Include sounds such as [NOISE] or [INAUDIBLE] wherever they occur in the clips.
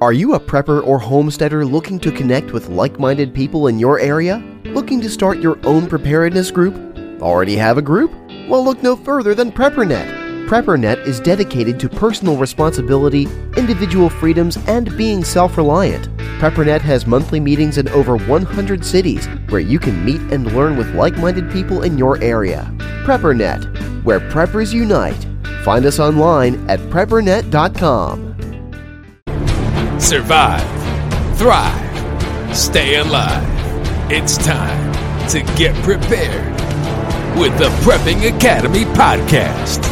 Are you a prepper or homesteader looking to connect with like minded people in your area? Looking to start your own preparedness group? Already have a group? Well, look no further than PrepperNet. PrepperNet is dedicated to personal responsibility, individual freedoms, and being self reliant. PrepperNet has monthly meetings in over 100 cities where you can meet and learn with like minded people in your area. PrepperNet, where preppers unite. Find us online at preppernet.com. Survive, thrive, stay alive. It's time to get prepared with the Prepping Academy podcast.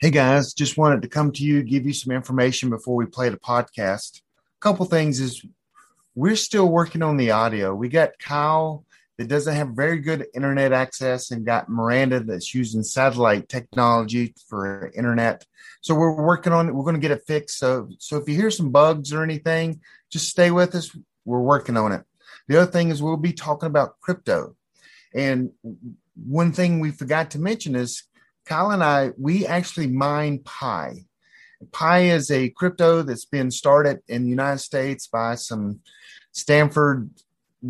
Hey guys, just wanted to come to you, give you some information before we play the podcast. Couple things is we're still working on the audio. We got Kyle that doesn't have very good internet access and got Miranda that's using satellite technology for internet. So we're working on it. We're going to get it fixed. So so if you hear some bugs or anything, just stay with us. We're working on it. The other thing is we'll be talking about crypto. And one thing we forgot to mention is Kyle and I, we actually mine Pi. Pi is a crypto that's been started in the United States by some Stanford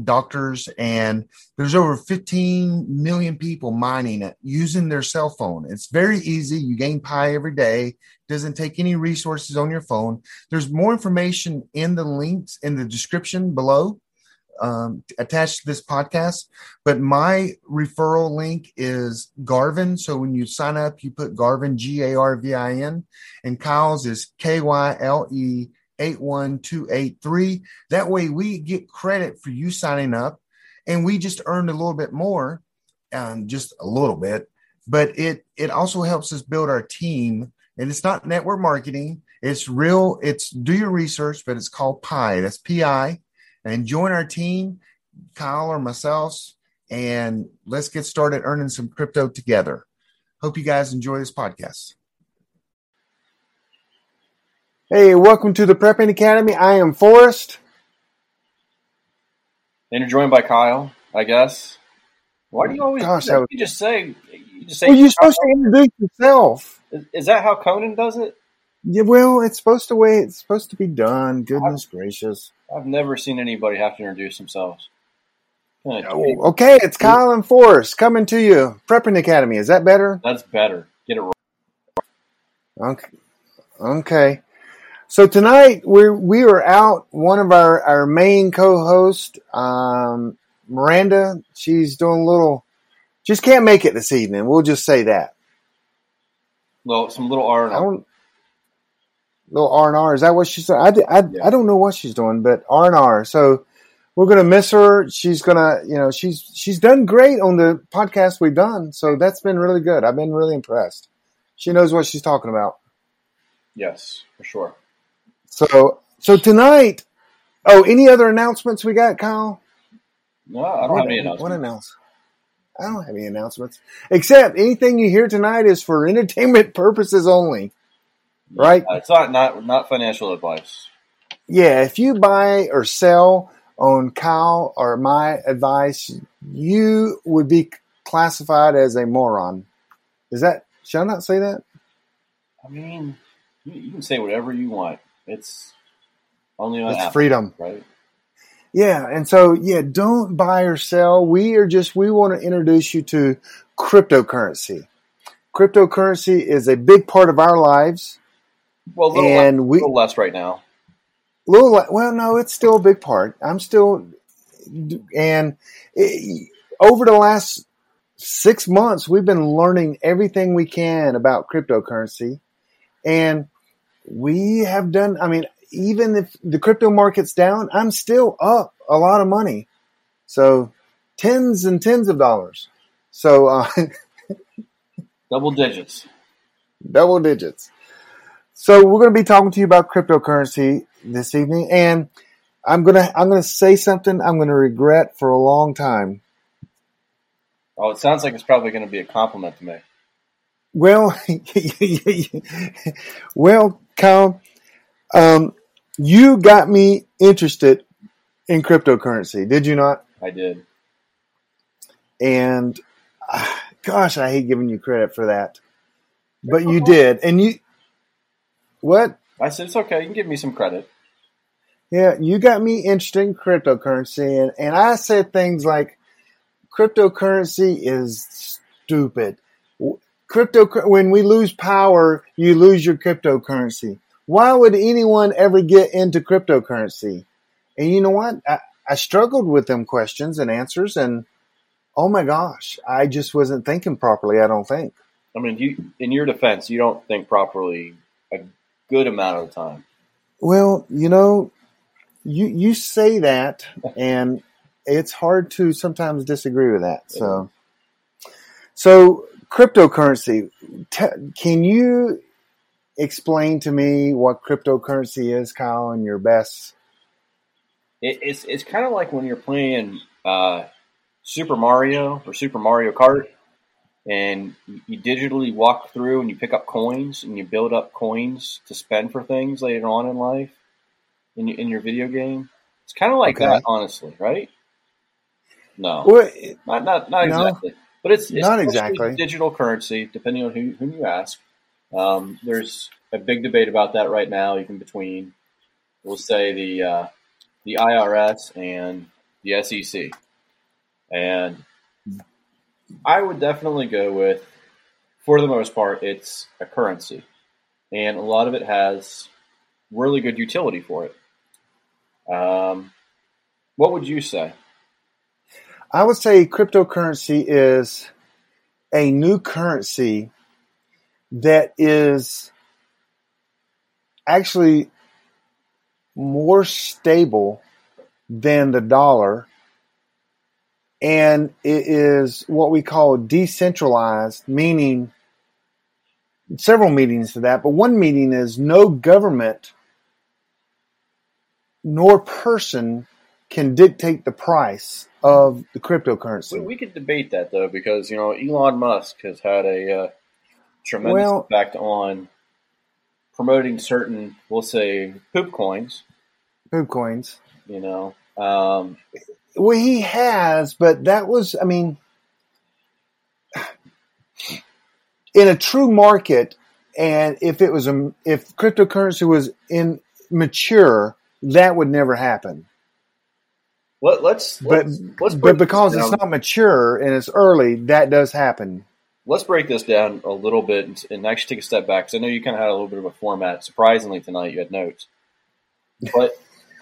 doctors, and there's over 15 million people mining it using their cell phone. It's very easy. You gain Pi every day. Doesn't take any resources on your phone. There's more information in the links in the description below um, attached to this podcast. But my referral link is Garvin. So when you sign up, you put Garvin, G A R V I N, and Kyle's is K Y L E 81283. That way we get credit for you signing up and we just earned a little bit more, um, just a little bit. But it it also helps us build our team. And it's not network marketing. It's real. It's do your research, but it's called Pi. That's P I and join our team, Kyle or myself, and let's get started earning some crypto together. Hope you guys enjoy this podcast. Hey, welcome to the Prepping Academy. I am Forrest. And you're joined by Kyle, I guess. Why do you always Gosh, do that? was- you just say you just say Well, you're supposed to introduce yourself. is, is that how Conan does it? Yeah, well, it's supposed to way it's supposed to be done. Goodness gracious. I've never seen anybody have to introduce themselves. Oh, okay, it's Colin Forrest coming to you. Prepping Academy. Is that better? That's better. Get it right. Okay. Okay. So tonight we we are out. One of our our main co-host, um, Miranda, she's doing a little. Just can't make it this evening. We'll just say that. Well, some little R and. Little R and R. Is that what she's doing? I, I, I don't know what she's doing, but R and R. So we're gonna miss her. She's gonna, you know, she's she's done great on the podcast we've done. So that's been really good. I've been really impressed. She knows what she's talking about. Yes, for sure. So so tonight. Oh, any other announcements we got, Kyle? No, I don't What- have any What announcements. announce? I don't have any announcements. Except anything you hear tonight is for entertainment [LAUGHS] purposes only. Right? Uh, It's not not not financial advice. Yeah, if you buy or sell on Kyle or my advice, you would be classified as a moron. Is that should I not say that? I mean, you, you can say whatever you want. It's only on It's Apple, freedom. right? Yeah, and so yeah, don't buy or sell. We are just we want to introduce you to cryptocurrency. Cryptocurrency is a big part of our lives. Well, a little, And less, we- little less right now. little li- well no it's still a big part i'm still and it, over the last six months we've been learning everything we can about cryptocurrency and we have done i mean even if the crypto market's down i'm still up a lot of money so tens and tens of dollars so uh, [LAUGHS] Double digits. double digits. So we're going to be talking to you about cryptocurrency this evening, and I'm gonna I'm gonna say something I'm going to regret for a long time. Oh, it sounds like it's probably going to be a compliment to me. Well, [LAUGHS] well, Kyle, um, you got me interested in cryptocurrency, did you not? I did. And uh, gosh, I hate giving you credit for that, but you did. And you, what? I said it's okay. You can give me some credit. Yeah, you got me interested in cryptocurrency, and, and I said things like, cryptocurrency is stupid. Crypto, when we lose power, you lose your cryptocurrency. Why would anyone ever get into cryptocurrency? And you know what? I, I struggled with them questions and answers, and oh my gosh, I just wasn't thinking properly. I don't think. I mean, you in your defense, you don't think properly a good amount of the time. Well, you know, you you say that, [LAUGHS] and it's hard to sometimes disagree with that. So, so cryptocurrency. T- can you explain to me what cryptocurrency is, Kyle, in your best? It, it's it's kind of like when you're playing uh, Super Mario or Super Mario Kart, and you digitally walk through and you pick up coins and you build up coins to spend for things later on in life in, in your video game. It's kind of like okay. that, honestly, right? No, well, not not not no, exactly, but it's, it's not exactly digital currency, depending on who whom you ask. Um, there's a big debate about that right now, even between we'll say the uh, the IRS and the SEC, and I would definitely go with, for the most part, it's a currency, and a lot of it has really good utility for it. Um, what would you say? I would say cryptocurrency is a new currency that is actually more stable than the dollar and it is what we call decentralized meaning several meanings to that but one meaning is no government nor person can dictate the price of the cryptocurrency. We, we could debate that though, because you know Elon Musk has had a uh, tremendous well, effect on promoting certain, we'll say, poop coins. Poop coins. You know. Um, well, he has, but that was, I mean, in a true market, and if it was a, if cryptocurrency was in mature, that would never happen. Let, let's, but let's, let's but because it's not mature and it's early, that does happen. Let's break this down a little bit and, and actually take a step back because I know you kind of had a little bit of a format. Surprisingly, tonight you had notes, but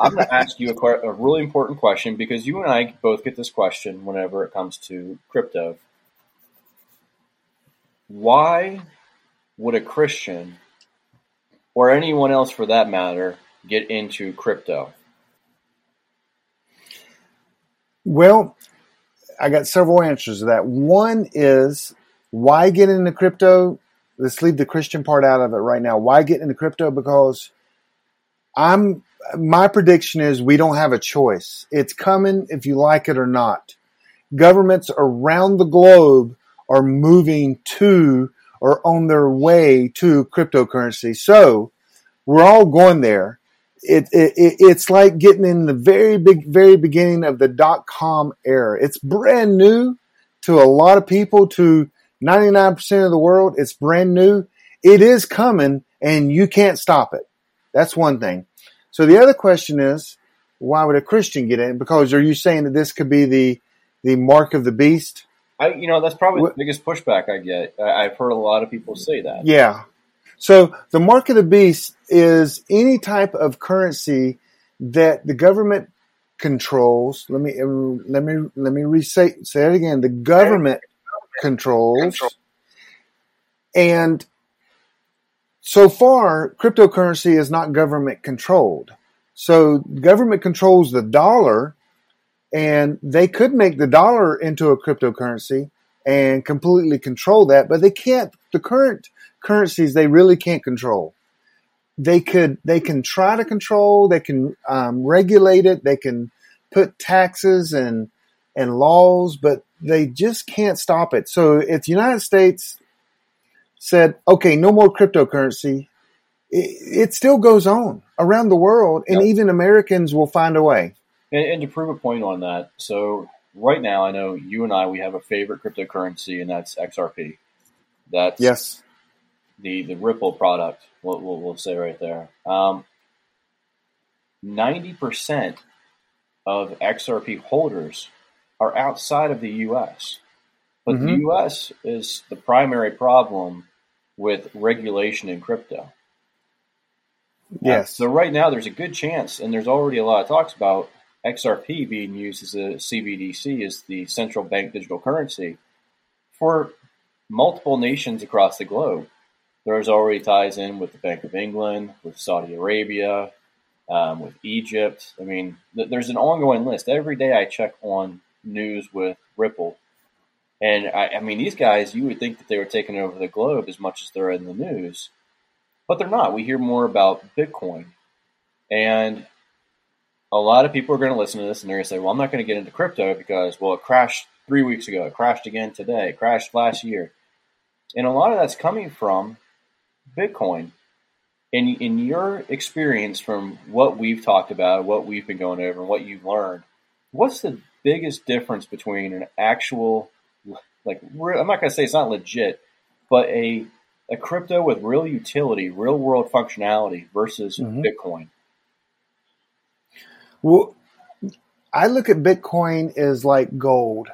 I'm going to ask you a, a really important question because you and I both get this question whenever it comes to crypto. Why would a Christian or anyone else for that matter get into crypto? Well, I got several answers to that. One is why get into crypto? Let's leave the Christian part out of it right now. Why get into crypto? Because I'm my prediction is we don't have a choice. It's coming if you like it or not. Governments around the globe are moving to or on their way to cryptocurrency. So we're all going there it, it, it's like getting in the very big, very beginning of the dot com era. It's brand new to a lot of people, to 99% of the world. It's brand new. It is coming and you can't stop it. That's one thing. So the other question is, why would a Christian get in? Because are you saying that this could be the, the mark of the beast? I, you know, that's probably the biggest pushback I get. I've heard a lot of people say that. Yeah. So the mark of the beast is any type of currency that the government controls. Let me let me let me re say it again. The government controls, and so far, cryptocurrency is not government controlled. So government controls the dollar, and they could make the dollar into a cryptocurrency and completely control that, but they can't. The current currencies they really can't control. They could they can try to control. They can um, regulate it. They can put taxes and and laws, but they just can't stop it. So if the United States said, "Okay, no more cryptocurrency," it, it still goes on around the world, and Yep. even Americans will find a way. And, and to prove a point on that, so right now I know you and I we have a favorite cryptocurrency, and that's XRP. That's Yes. the the Ripple product. We'll, we'll, we'll say right there. Um, Ninety percent of XRP holders are outside of the U.S., but the Mhm. U.S. is the primary problem with regulation in crypto. Yes. So right now, there's a good chance, and there's already a lot of talks about XRP being used as a CBDC, as the central bank digital currency, for multiple nations across the globe. There's already ties in with the Bank of England, with Saudi Arabia, um, with Egypt. I mean, th- there's an ongoing list. Every day I check on news with Ripple. And I, I mean, these guys, you would think that they were taking over the globe as much as they're in the news but they're not. We hear more about Bitcoin. And a lot of people are going to listen to this and they're going to say, well, I'm not going to get into crypto because, well, it crashed three weeks ago. It crashed again today. It crashed last year. And a lot of that's coming from Bitcoin. In, in your experience from what we've talked about, what we've been going over, and what you've learned, what's the biggest difference between an actual, like, I'm not going to say it's not legit, but a a crypto with real utility, real world functionality versus Mhm. Bitcoin. Well, I look at Bitcoin as like gold.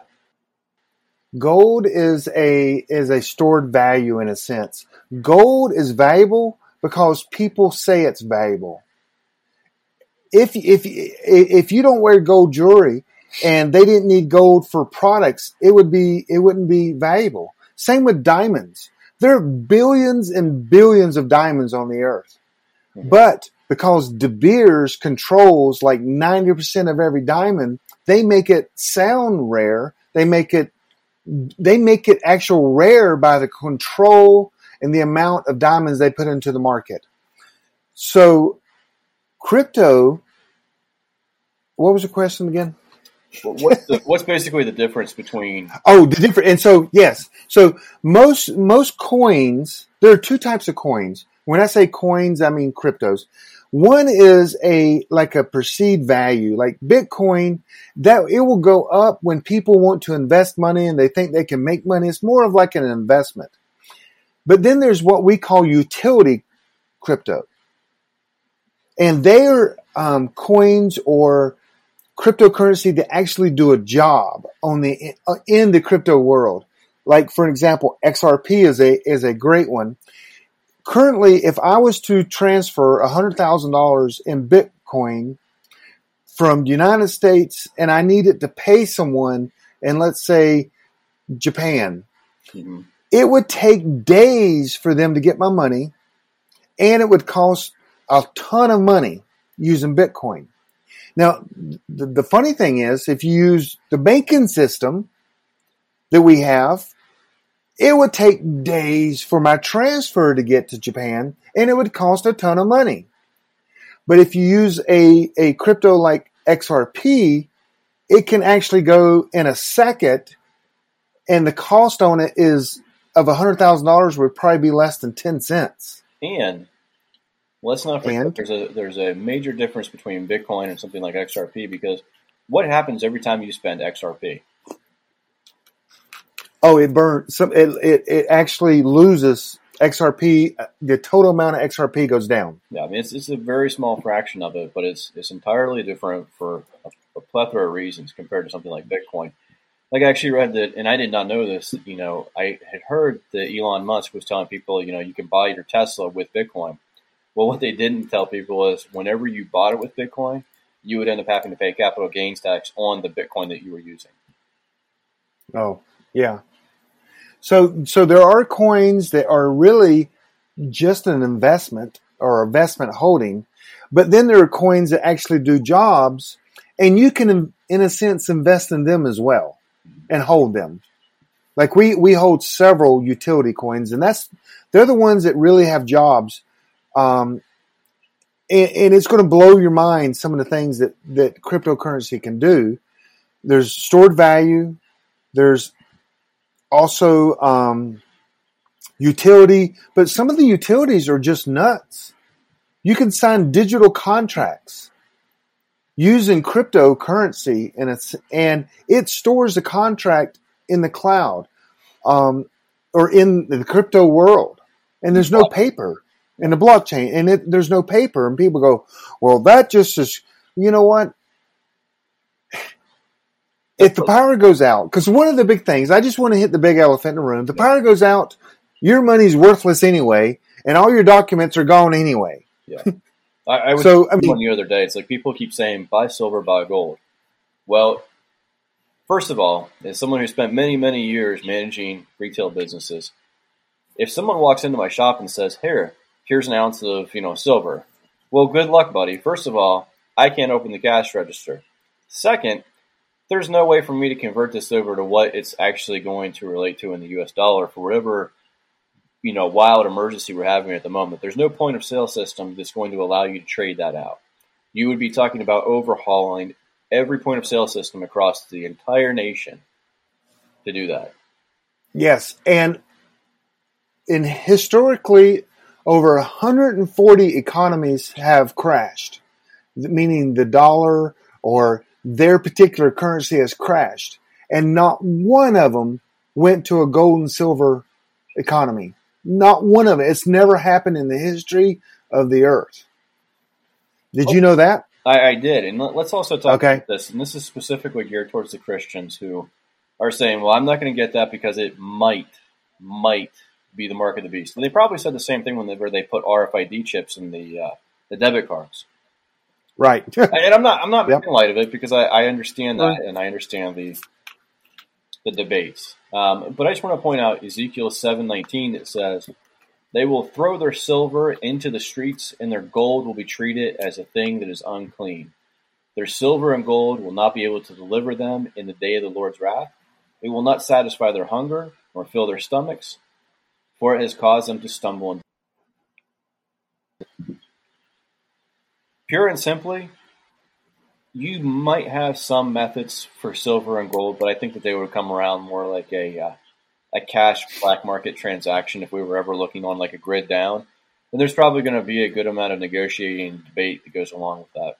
Gold is a is a stored value in a sense. Gold is valuable because people say it's valuable. If if if you don't wear gold jewelry and they didn't need gold for products, it would be it wouldn't be valuable. Same with diamonds. There are billions and billions of diamonds on the earth. Mm-hmm. But because De Beers controls like 90% of every diamond, they make it sound rare. They make it, they make it actual rare by the control and the amount of diamonds they put into the market. So crypto, what was the question again? What's, the, what's basically the difference between Oh, the different, and so yes, so most most coins. There are two types of coins. When I say coins, I mean cryptos. One is a like a perceived value, like Bitcoin. That it will go up when people want to invest money and they think they can make money. It's more of like an investment. But then there's what we call utility crypto, and they are um, coins or cryptocurrency to actually do a job on the uh, in the crypto world. Like for example, XRP is a is a great one. Currently, if I was to transfer hundred thousand dollars in Bitcoin from the United States and I needed to pay someone in let's say Japan, Mhm. it would take days for them to get my money and it would cost a ton of money using Bitcoin. Now, the, the funny thing is, if you use the banking system that we have, it would take days for my transfer to get to Japan and it would cost a ton of money. But if you use a, a crypto like XRP, it can actually go in a second and the cost on it is of $100,000 would probably be less than 10 cents. and let's not forget And? there's a there's a major difference between Bitcoin and something like XRP because what happens every time you spend XRP? Oh, it burns. Some it, it it actually loses XRP. The total amount of XRP goes down. Yeah, I mean it's, it's a very small fraction of it, but it's it's entirely different for a, a plethora of reasons compared to something like Bitcoin. Like I actually read that, and I did not know this. You know, I had heard that Elon Musk was telling people, you know, you can buy your Tesla with Bitcoin. Well, what they didn't tell people is whenever you bought it with Bitcoin, you would end up having to pay capital gains tax on the Bitcoin that you were using. Oh, yeah. So so there are coins that are really just an investment or investment holding, but then there are coins that actually do jobs, and you can, in a sense, invest in them as well and hold them. Like we we hold several utility coins, and that's they're the ones that really have jobs. Um, and, and it's going to blow your mind some of the things that that cryptocurrency can do. There's stored value. There's also um, utility, but some of the utilities are just nuts. You can sign digital contracts using cryptocurrency and it's and it stores the contract in the cloud um, or in the crypto world and there's no paper in the blockchain and it, there's no paper and people go well that just is you know what if the power goes out because one of the big things i just want to hit the big elephant in the room the power goes out your money's worthless anyway and all your documents are gone anyway Yeah. [LAUGHS] I, I was So, I mean- one the other day. It's like people keep saying buy silver, buy gold. Well, first of all, as someone who spent many, many years managing retail businesses, if someone walks into my shop and says, "Here, here's an ounce of you know silver," well, good luck, buddy. First of all, I can't open the cash register. Second, there's no way for me to convert this over to what it's actually going to relate to in the U.S. dollar for whatever you know wild emergency we're having at the moment. There's no point of sale system that's going to allow you to trade that out. You would be talking about overhauling every point of sale system across the entire nation to do that. Yes, and in historically, over 140 economies have crashed, meaning the dollar or their particular currency has crashed, and not one of them went to a gold and silver economy. Not one of it. It's never happened in the history of the earth. Did you oh. know that? I, I did, and let- let's also talk Okay. about this. And this is specifically geared towards the Christians who are saying, "Well, I'm not going to get that because it might, might be the mark of the beast." And they probably said the same thing when they put RFID chips in the uh, the debit cards. Right. [LAUGHS] and I'm not I'm not Yep. making light of it because I, I understand that and I understand the the debates. Um, but I just want to point out Ezekiel seven nineteen that says they will throw their silver into the streets and their gold will be treated as a thing that is unclean. Their silver and gold will not be able to deliver them in the day of the Lord's wrath. It will not satisfy their hunger nor fill their stomachs, for it has caused them to stumble pure and simply, you might have some methods for silver and gold, but I think that they would come around more like a uh, a cash black market transaction if we were ever looking on like a grid down. And there's probably going to be a good amount of negotiating debate that goes along with that.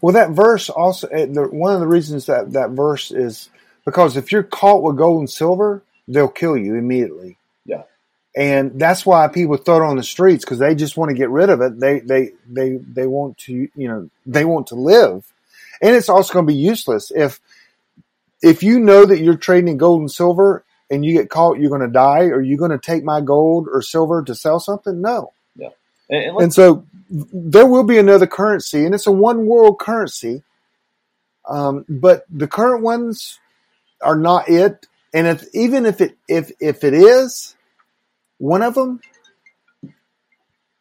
Well, that verse also, eh, one of the reasons that that verse is because if you're caught with gold and silver, they'll kill you immediately. Yeah. And that's why people throw it on the streets because they just want to get rid of it. They, they, they, they want to, you know, they want to live. And it's also going to be useless. If, if you know that you're trading in gold and silver and you get caught, you're going to die. Are you going to take my gold or silver to sell something? No. And, and And so there will be another currency, and it's a one world currency. Um, but the current ones are not it. And if even if it if if it is one of them,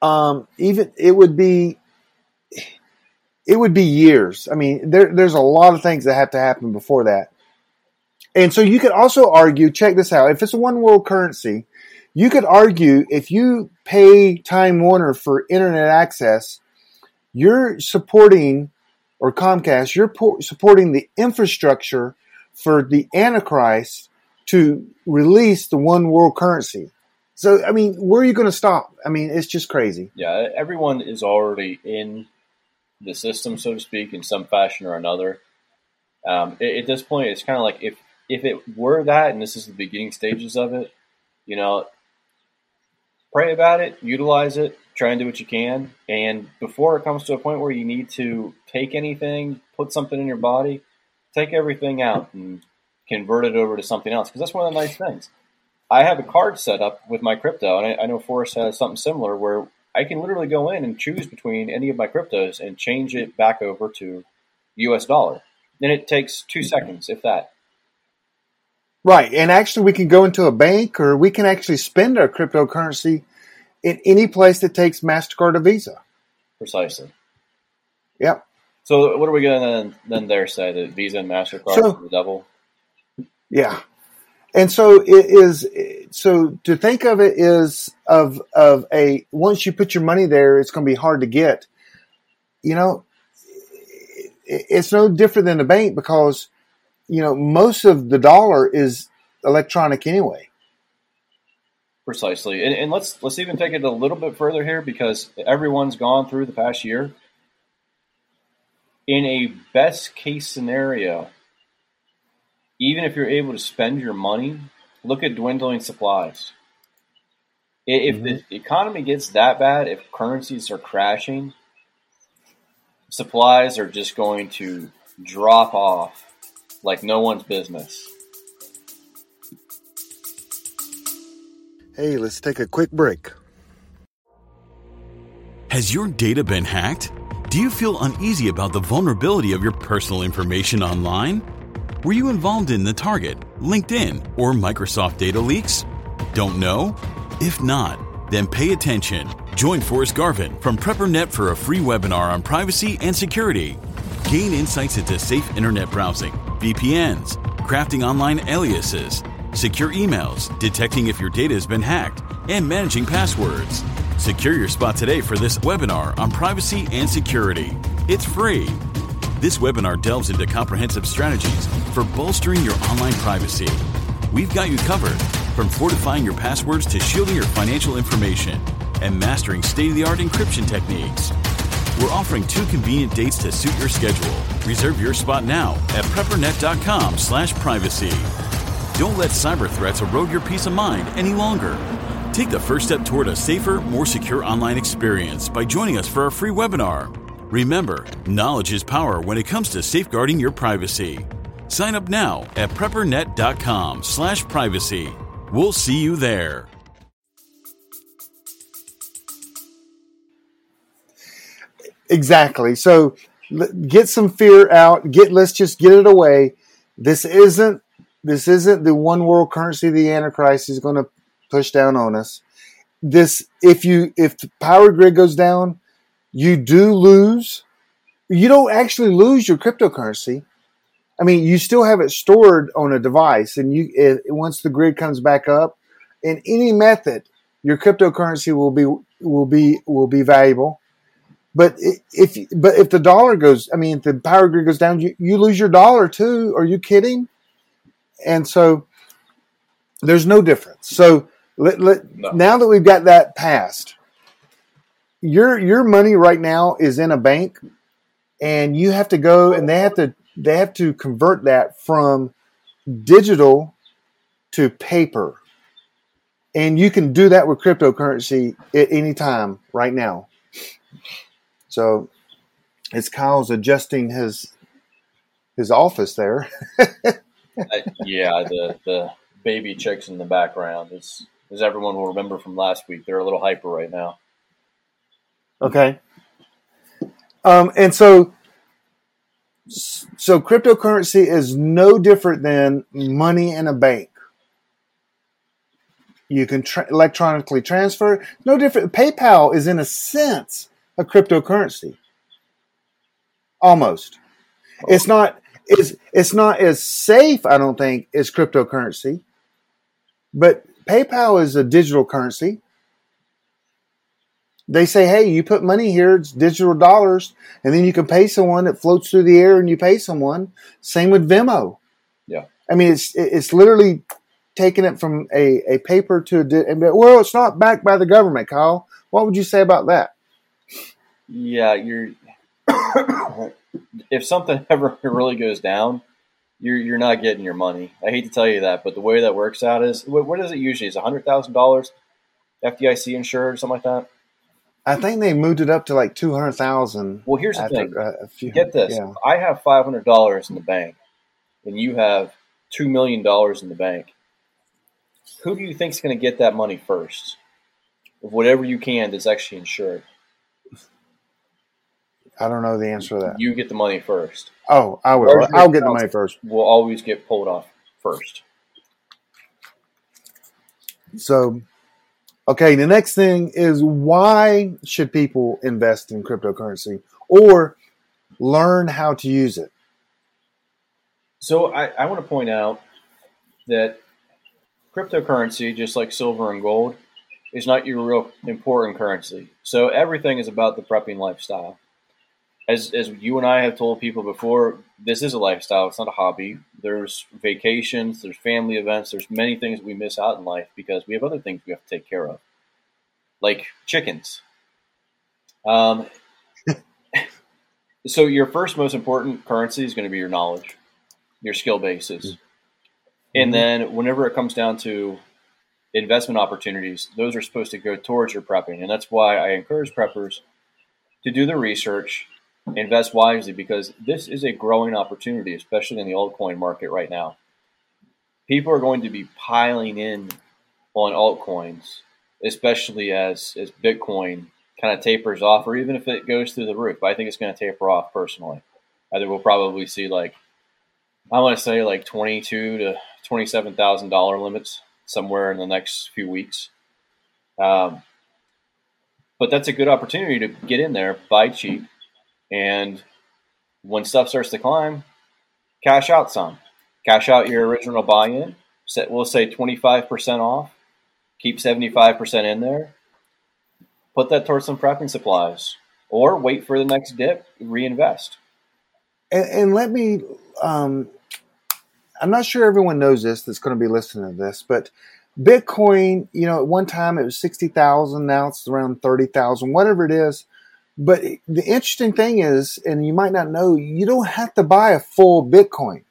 um, even it would be it would be years. I mean, there there's a lot of things that have to happen before that. And so you could also argue, check this out, if it's a one world currency, you could argue if you pay Time Warner for internet access, you're supporting, or Comcast, you're po- supporting the infrastructure for the Antichrist to release the one world currency. So, I mean, where are you going to stop? I mean, it's just crazy. yeah, everyone is already in the system, so to speak, in some fashion or another. Um, at, at this point, it's kind of like if if it were that, and this is the beginning stages of it, you know, pray about it, utilize it, try and do what you can, and before it comes to a point where you need to take anything, put something in your body, take everything out and convert it over to something else. Because that's one of the nice things. I have a card set up with my crypto, and I, I know Forrest has something similar where I can literally go in and choose between any of my cryptos and change it back over to US dollar. Then it takes two seconds, if that. Right. And actually, we can go into a bank or we can actually spend our cryptocurrency in any place that takes MasterCard or Visa. Precisely. Yep. So what are we going to then, then there say that Visa and Mastercard So- are the devil? Yeah. And so it is, so to think of it is of, of a, once you put your money there, it's going to be hard to get. You know, it's no different than a bank because, you know, most of the dollar is electronic anyway. Precisely, and, and let's let's even take it a little bit further here because everyone's gone through the past year. In a best case scenario, even if you're able to spend your money, look at dwindling supplies. If mm-hmm. the economy gets that bad, if currencies are crashing, supplies are just going to drop off like no one's business. Hey, let's take a quick break. Has your data been hacked? Do you feel uneasy about the vulnerability of your personal information online? Were you involved in the Target, LinkedIn, or Microsoft data leaks? Don't know? If not, then pay attention. Join Forrest Garvin from PrepperNet for a free webinar on privacy and security. Gain insights into safe internet browsing, VPNs, crafting online aliases, secure emails, detecting if your data has been hacked, and managing passwords. Secure your spot today for this webinar on privacy and security. It's free. This webinar delves into comprehensive strategies for bolstering your online privacy. We've got you covered from fortifying your passwords to shielding your financial information and mastering state of the art encryption techniques. We're offering two convenient dates to suit your schedule. Reserve your spot now at preppernet.com/slash privacy. Don't let cyber threats erode your peace of mind any longer. Take the first step toward a safer, more secure online experience by joining us for our free webinar. Remember, knowledge is power when it comes to safeguarding your privacy. Sign up now at preppernet.com/privacy. We'll see you there. Exactly. So get some fear out. Get let's just get it away. This isn't this isn't the one world currency the Antichrist is going to push down on us. This if you if the power grid goes down, you do lose. You don't actually lose your cryptocurrency. I mean, you still have it stored on a device, and you it, once the grid comes back up, in any method, your cryptocurrency will be will be will be valuable. But if but if the dollar goes, I mean, if the power grid goes down, you, you lose your dollar too. Are you kidding? And so there's no difference. So let, let, no. now that we've got that passed, your your money right now is in a bank, and you have to go and they have to they have to convert that from digital to paper. And you can do that with cryptocurrency at any time right now. So it's Kyle's adjusting his his office there. [LAUGHS] uh, yeah, the the baby chicks in the background is as everyone will remember from last week. They're a little hyper right now. Okay. Um, and so so cryptocurrency is no different than money in a bank. You can tra- electronically transfer. No different. PayPal is in a sense a cryptocurrency. Almost. It's not. It's it's not as safe. I don't think as cryptocurrency. But PayPal is a digital currency they say, hey, you put money here, it's digital dollars, and then you can pay someone It floats through the air and you pay someone. Same with Venmo. Yeah. I mean, it's it's literally taking it from a, a paper to a, well, it's not backed by the government, Kyle. What would you say about that? Yeah, you're, [COUGHS] if something [LAUGHS] ever really goes down, you're, you're not getting your money. I hate to tell you that, but the way that works out is, what, what is it usually? Is $100,000 FDIC insured or something like that? I think they moved it up to like two hundred thousand. Well, here's the thing. Uh, few, Get this: yeah. I have five hundred dollars in the bank, and you have two million dollars in the bank. Who do you think is going to get that money first? Of whatever you can that's actually insured. I don't know the answer to that. You get the money first. Oh, I will. I'll get the money first. We'll always get pulled off first. So Okay, the next thing is why should people invest in cryptocurrency or learn how to use it? So I, I want to point out that cryptocurrency, just like silver and gold, is not your real important currency. So everything is about the prepping lifestyle. As as you and I have told people before, this is a lifestyle. It's not a hobby. There's vacations, there's family events, there's many things we miss out in life because we have other things we have to take care of, like chickens. Um, [LAUGHS] so your first most important currency is going to be your knowledge, your skill basis, and then whenever it comes down to investment opportunities, those are supposed to go towards your prepping, and that's why I encourage preppers to do the research invest wisely because this is a growing opportunity, especially in the altcoin market right now. People are going to be piling in on altcoins, especially as, as Bitcoin kind of tapers off, or even if it goes through the roof. I think it's going to taper off personally. I think we'll probably see like I want to say like twenty two to twenty seven thousand dollar limits somewhere in the next few weeks. Um, but that's a good opportunity to get in there, buy cheap, and when stuff starts to climb, cash out some. Cash out your original buy in. Set, we'll say 25% off. Keep 75% in there. Put that towards some prepping supplies. Or wait for the next dip, reinvest. And, and let me, um, I'm not sure everyone knows this that's going to be listening to this, but Bitcoin, you know, at one time it was 60,000, now it's around 30,000, whatever it is. But the interesting thing is, and you might not know, you don't have to buy a full Bitcoin.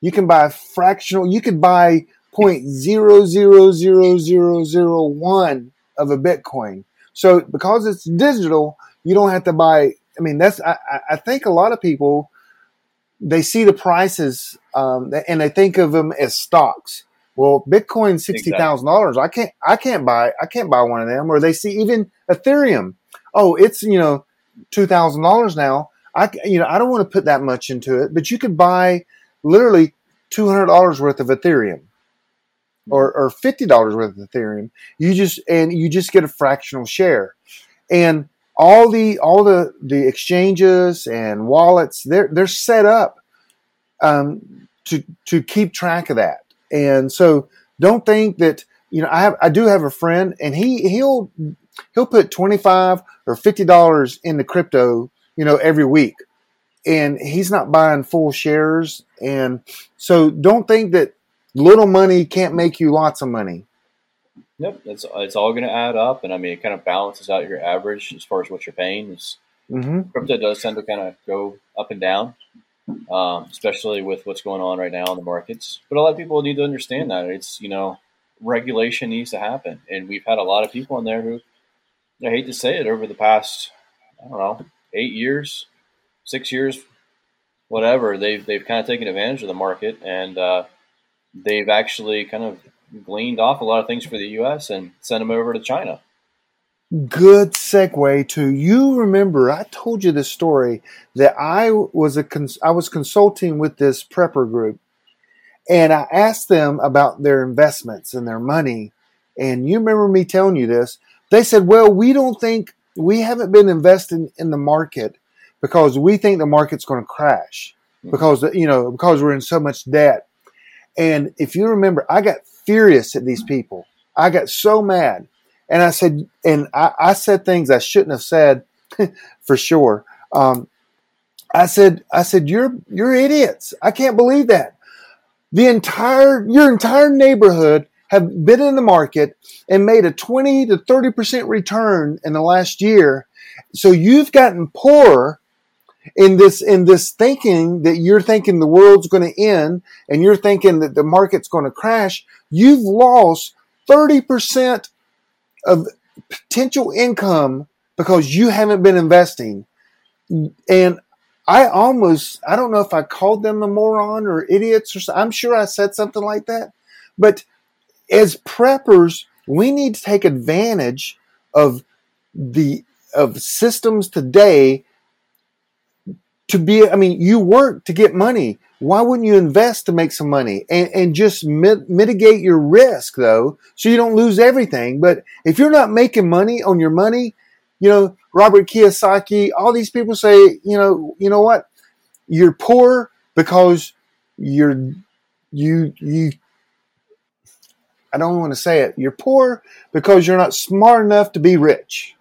You can buy a fractional, you could buy point zero zero zero zero zero one of a Bitcoin. So because it's digital, you don't have to buy. I mean, that's I, I think a lot of people they see the prices um, and they think of them as stocks. Well, Bitcoin sixty thousand dollars. I can't I can't buy I can't buy one of them. Or they see even Ethereum oh, it's you know two thousand dollars now. I you know I don't want to put that much into it, but you could buy literally two hundred dollars worth of Ethereum. Or, or fifty dollars worth of Ethereum, you just and you just get a fractional share, and all the all the the exchanges and wallets they're they're set up um, to to keep track of that. And so don't think that you know I have I do have a friend and he he'll he'll put 25 or $50 into crypto, you know, every week. And he's not buying full shares. And so don't think that little money can't make you lots of money. Yep, it's it's all going to add up, and I mean it kind of balances out your average as far as what you're paying. mm-hmm. Crypto does tend to kind of go up and down, um, especially with what's going on right now in the markets. But a lot of people need to understand that it's you know regulation needs to happen, and we've had a lot of people in there who I hate to say it, over the past, I don't know, eight years, six years, whatever, they've they've kind of taken advantage of the market and uh, they've actually kind of gleaned off a lot of things for the U.S. and sent them over to China. Good segue to you. Remember, I told you this story that I was a cons- I was consulting with this prepper group, and I asked them about their investments and their money. And you remember me telling you this they said, well, we don't think, we haven't been investing in the market because we think the market's going to crash hmm. because, you know, because we're in so much debt. And if you remember, I got furious at these people. I got so mad. And I said, and I, I said things I shouldn't have said [LAUGHS] for sure. Um, I said, I said, you're, you're idiots. I can't believe that. The entire, your entire neighborhood have been in the market and made a 20 to 30% return in the last year. So you've gotten poorer in this, in this thinking that you're thinking the world's going to end and you're thinking that the market's going to crash. You've lost 30% of potential income because you haven't been investing. And I almost, I don't know if I called them a moron or idiots or I'm sure I said something like that, but as preppers, we need to take advantage of the of systems today to be i mean you work to get money. Why wouldn't you invest to make some money? And, and just mit, mitigate your risk though so you don't lose everything. But if you're not making money on your money you know robert kiyosaki all these people say you know you know what? You're poor because you're you you I don't want to say it. You're poor because you're not smart enough to be rich.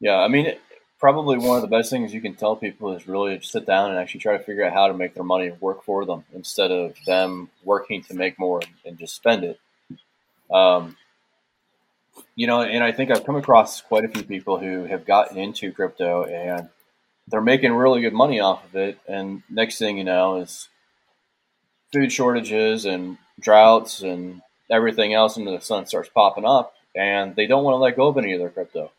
Yeah, I mean, probably one of the best things you can tell people is really sit down and actually try to figure out how to make their money work for them instead of them working to make more and just spend it. Um, you know, and I think I've come across quite a few people who have gotten into crypto and they're making really good money off of it. And next thing you know is food shortages and droughts and everything else into the sun starts popping up and they don't want to let go of any of their crypto.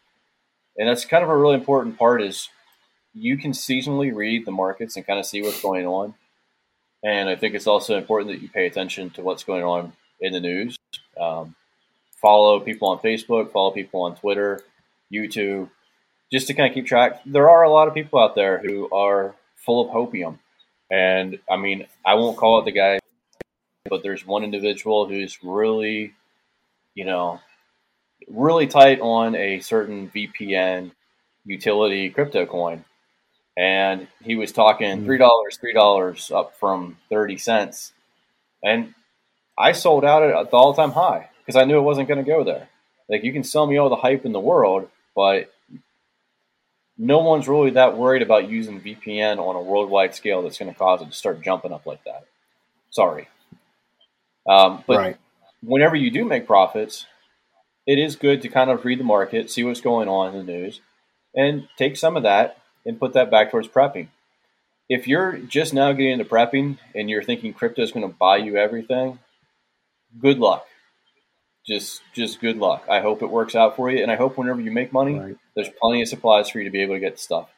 And that's kind of a really important part is you can seasonally read the markets and kind of see what's going on. And I think it's also important that you pay attention to what's going on in the news. Um, follow people on Facebook, follow people on Twitter, YouTube, just to kind of keep track. There are a lot of people out there who are full of hopium. And I mean, I won't call it the guy, but there's one individual who's really, you know, really tight on a certain VPN utility crypto coin. And he was talking mm. $3, $3 up from 30 cents. And I sold out at the all time high because I knew it wasn't going to go there. Like, you can sell me all the hype in the world, but no one's really that worried about using VPN on a worldwide scale that's going to cause it to start jumping up like that. Sorry. Um, but right. whenever you do make profits, it is good to kind of read the market, see what's going on in the news, and take some of that and put that back towards prepping. If you're just now getting into prepping and you're thinking crypto is going to buy you everything, good luck. Just just good luck. I hope it works out for you, and I hope whenever you make money, right. there's plenty of supplies for you to be able to get stuff.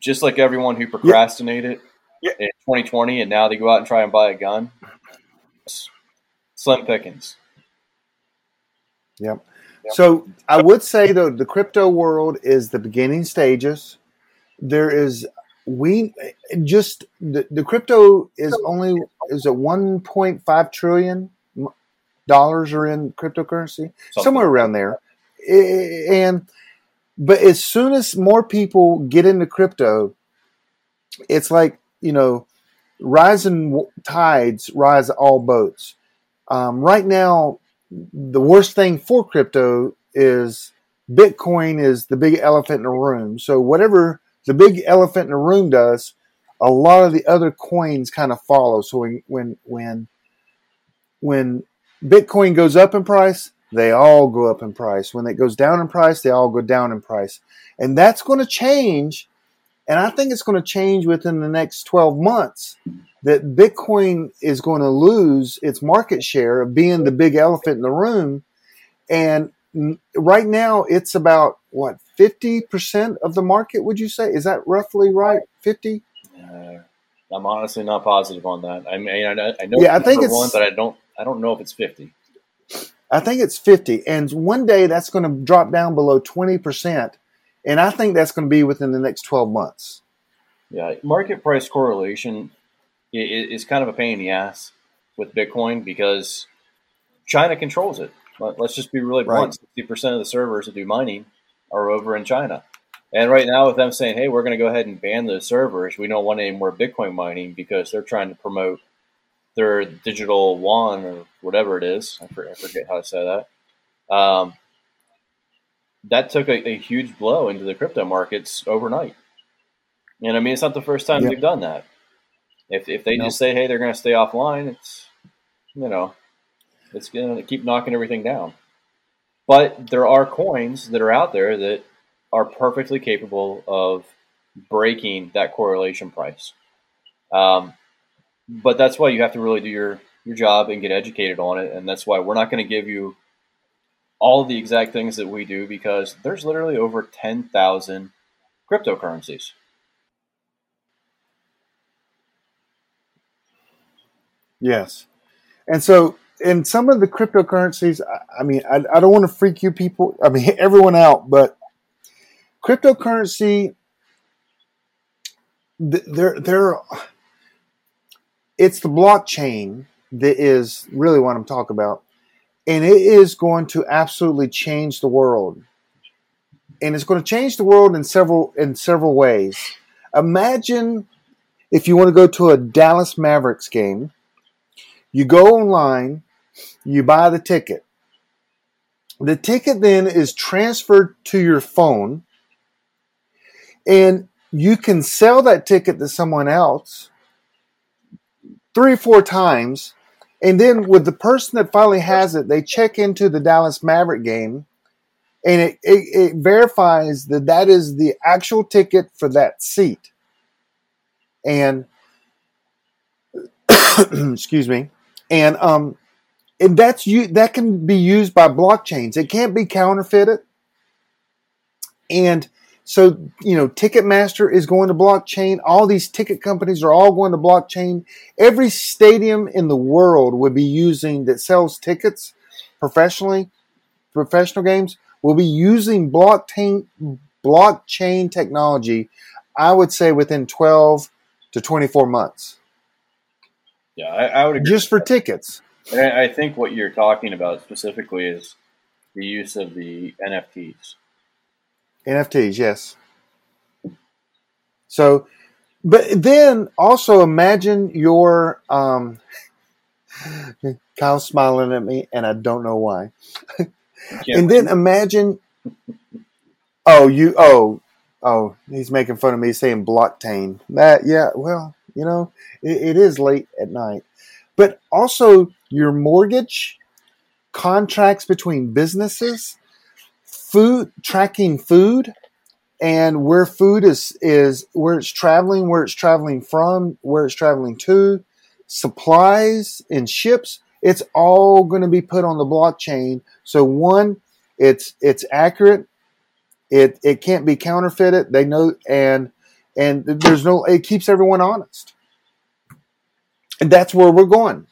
Just like everyone who procrastinated yeah. in 2020 and now they go out and try and buy a gun, slim pickings. Yep. yep. So I would say though the crypto world is the beginning stages. There is we just the, the crypto is only is it 1.5 trillion dollars are in cryptocurrency Something. somewhere around there and but as soon as more people get into crypto it's like you know rising tides rise all boats um, right now the worst thing for crypto is Bitcoin is the big elephant in the room. So whatever the big elephant in the room does, a lot of the other coins kind of follow. So when when when when Bitcoin goes up in price, they all go up in price. When it goes down in price, they all go down in price. And that's going to change. And I think it's going to change within the next 12 months that Bitcoin is going to lose its market share of being the big elephant in the room. And right now, it's about what, 50% of the market, would you say? Is that roughly right? 50? Uh, I'm honestly not positive on that. I mean, I, I know yeah, I think it's one, but I don't, I don't know if it's 50. I think it's 50. And one day that's going to drop down below 20%. And I think that's going to be within the next 12 months. Yeah, market price correlation is kind of a pain in the ass with Bitcoin because China controls it. Let's just be really blunt: sixty percent of the servers that do mining are over in China. And right now, with them saying, "Hey, we're going to go ahead and ban those servers," we don't want any more Bitcoin mining because they're trying to promote their digital yuan or whatever it is. I forget how to say that. Um, that took a, a, huge blow into the crypto markets overnight. And I mean, it's not the first time yep. they've done that. If if they just say, hey, they're going to stay offline, it's you know, it's going to keep knocking everything down. But there are coins that are out there that are perfectly capable of breaking that correlation price. Um, but that's why you have to really do your your job and get educated on it, and that's why we're not going to give you all the exact things that we do because there's literally over ten thousand cryptocurrencies. Yes. And so in some of the cryptocurrencies, I, I mean, I, I don't want to freak you people, I mean, [LAUGHS] everyone out, but cryptocurrency, there, there, it's the blockchain that is really what I'm talking about. And it is going to absolutely change the world. And it's going to change the world in several in several ways. Imagine if you want to go to a Dallas Mavericks game you go online, you buy the ticket. The ticket then is transferred to your phone, and you can sell that ticket to someone else three or four times. And then with the person that finally has it, they check into the Dallas Maverick game and it, it, it verifies that that is the actual ticket for that seat. And [COUGHS] excuse me, and um, and that's you that can be used by blockchains. It can't be counterfeited. And so, you know, Ticketmaster is going to blockchain. All these ticket companies are all going to blockchain. Every stadium in the world would be using that sells tickets professionally, professional games will be using blockchain blockchain technology. I would say within 12 to 24 months. Yeah, I, I would agree. Just for tickets. And I think what you're talking about specifically is the use of the NFTs. NFTs, yes. So, but then also imagine your um, [LAUGHS] Kyle's smiling at me, and I don't know why. And then imagine, oh, you, oh, oh, he's making fun of me saying blockchain. That, yeah, well, you know, it, it is late at night, but also your mortgage contracts between businesses, food tracking food, and where food is is where it's traveling, where it's traveling from, where it's traveling to, supplies and ships. It's all going to be put on the blockchain. So one, it's it's accurate. It it can't be counterfeited. They know and and there's no it keeps everyone honest. And that's where we're going.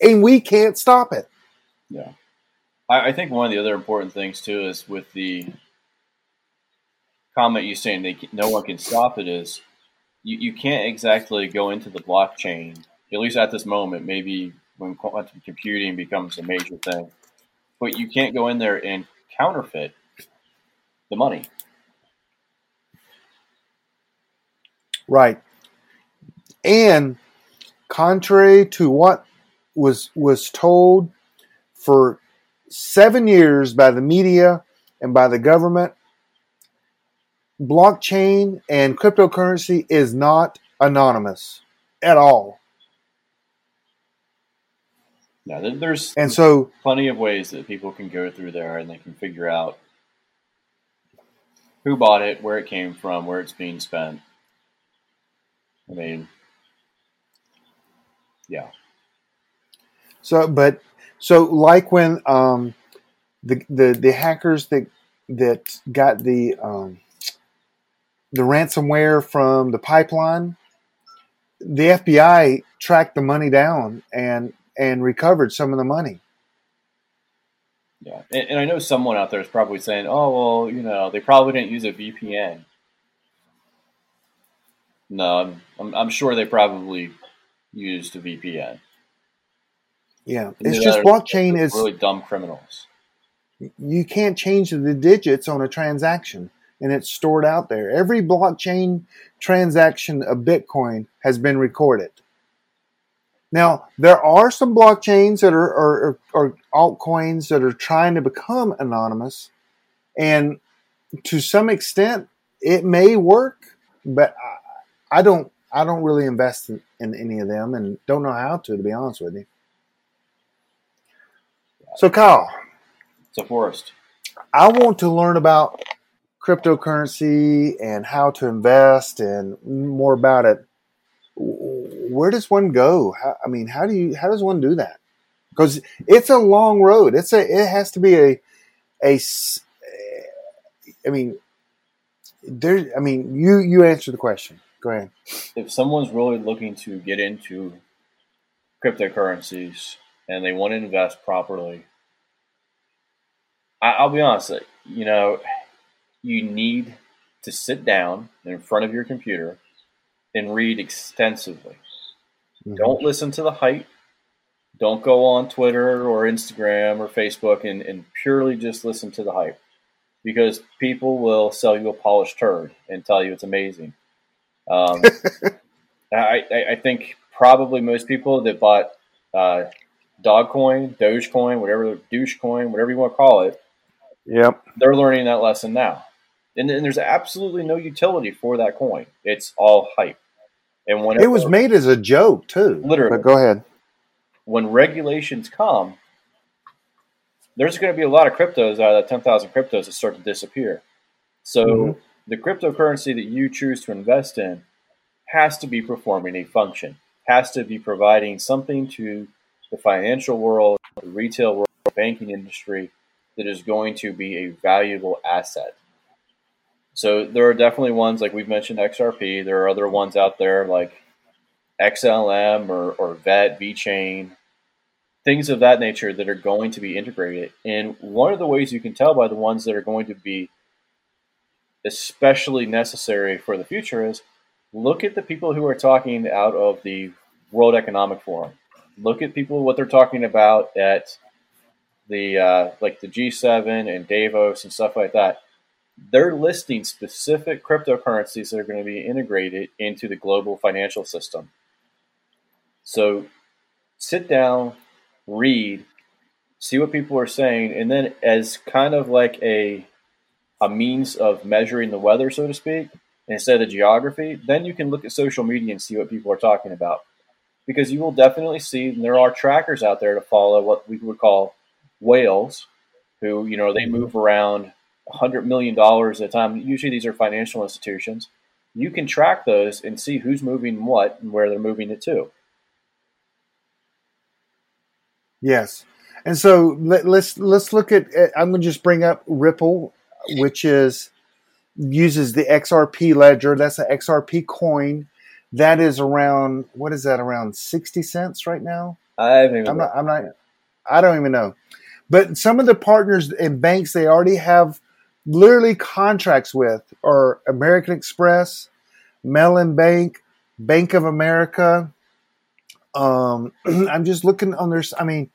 And we can't stop it. Yeah. I, I think one of the other important things too is with the comment you saying can, no one can stop it is you, you can't exactly go into the blockchain at least at this moment maybe when quantum computing becomes a major thing but you can't go in there and counterfeit the money Right. And contrary to what was was told for seven years by the media and by the government, blockchain and cryptocurrency is not anonymous at all. yeah there's And so plenty of ways that people can go through there and they can figure out who bought it, where it came from, where it's being spent. I mean, yeah, So, but so like when um, the the the hackers that that got the um, the ransomware from the pipeline, the FBI tracked the money down and and recovered some of the money. yeah. And, and I know someone out there is probably saying, "Oh, well, you know, they probably didn't use a VPN." No, I'm, I'm, I'm sure they probably used a VPN. Yeah, it's just blockchain is really dumb criminals. you can't change the digits on a transaction and it's stored out there. Every blockchain transaction of Bitcoin has been recorded. Now, there are some blockchains that are, are, are altcoins that are trying to become anonymous, and to some extent, it may work, but I, I don't. I don't really invest in, in any of them, and don't know how to. To be honest with you. So, Kyle, So, Forrest, I want to learn about cryptocurrency and how to invest and more about it. Where does one go? How, I mean, how do you how does one do that? Because it's a long road. It's a it has to be a a. I mean, there. I mean, you you answer the question. Go ahead. if someone's really looking to get into cryptocurrencies and they want to invest properly, I, I'll be honest, uh, you know, you need to sit down in front of your computer and read extensively. Don't listen to the hype. Don't go on Twitter or Instagram or Facebook and, and purely just listen to the hype because people will sell you a polished turd and tell you it's amazing. Um, [LAUGHS] I, I, I think probably most people that bought uh, Dogcoin, Dogecoin, whatever, Douchecoin, whatever you want to call it, Yep. they're learning that lesson now. and, and there's absolutely no utility for that coin. It's all hype. And when It was made as a joke too. Literally. But go ahead. when regulations come, there's going to be a lot of cryptos out of that 10,000 cryptos that start to disappear. So Mhm. the cryptocurrency that you choose to invest in has to be performing a function, has to be providing something to the financial world, the retail world, the banking industry that is going to be a valuable asset. So there are definitely ones like we've mentioned XRP. There are other ones out there like XLM or, or VET, VeChain, things of that nature that are going to be integrated. And one of the ways you can tell by the ones that are going to be especially necessary for the future is look at the people who are talking out of the World Economic Forum. Look at people what they're talking about at the uh, like the G7 and Davos and stuff like that. They're listing specific cryptocurrencies that are going to be integrated into the global financial system. So sit down, read, see what people are saying, and then as kind of like a a means of measuring the weather, so to speak, instead of geography, then you can look at social media and see what people are talking about. Because you will definitely see there are trackers out there to follow what we would call whales, who, you know, they move around $100 million at a time. Usually these are financial institutions. You can track those and see who's moving what and where they're moving it to. Yes. And so let, let's let's look at. I'm going to just bring up Ripple, which is uses the XRP ledger. That's an XRP coin. That is around what is that around sixty cents right now? I haven't even I'm not. I'm not. I don't even know. But some of the partners and banks they already have literally contracts with are American Express, Mellon Bank, Bank of America. Um, [CLEARS THROAT] I'm just looking on their. I mean,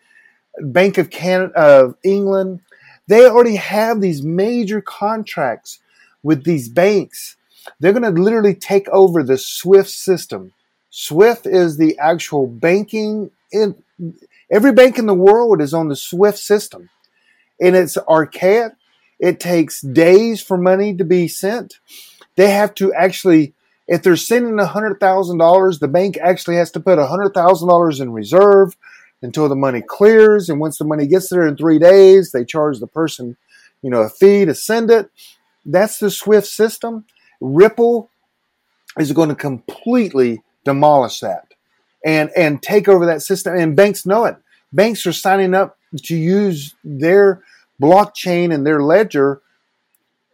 Bank of Canada, of England. They already have these major contracts with these banks. They're going to literally take over the SWIFT system. SWIFT is the actual banking in every bank in the world is on the SWIFT system. And it's archaic. It takes days for money to be sent. They have to actually, if they're sending $100,000, the bank actually has to put $100,000 in reserve until the money clears. And once the money gets there in three days, they charge the person, you know, a fee to send it. That's the SWIFT system. Ripple is going to completely demolish that and and take over that system. And banks know it. Banks are signing up to use their blockchain and their ledger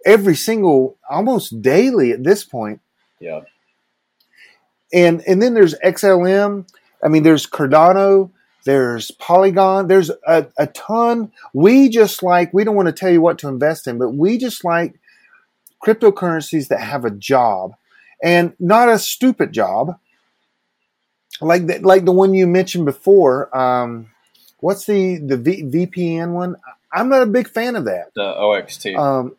every single, almost daily at this point. Yeah. And and then there's XLM. I mean, there's Cardano. There's Polygon. There's a, a ton. We just like we don't want to tell you what to invest in, but we just like cryptocurrencies that have a job and not a stupid job like the, like the one you mentioned before. Um, what's the the v, VPN one? I'm not a big fan of that. The OXT. Um,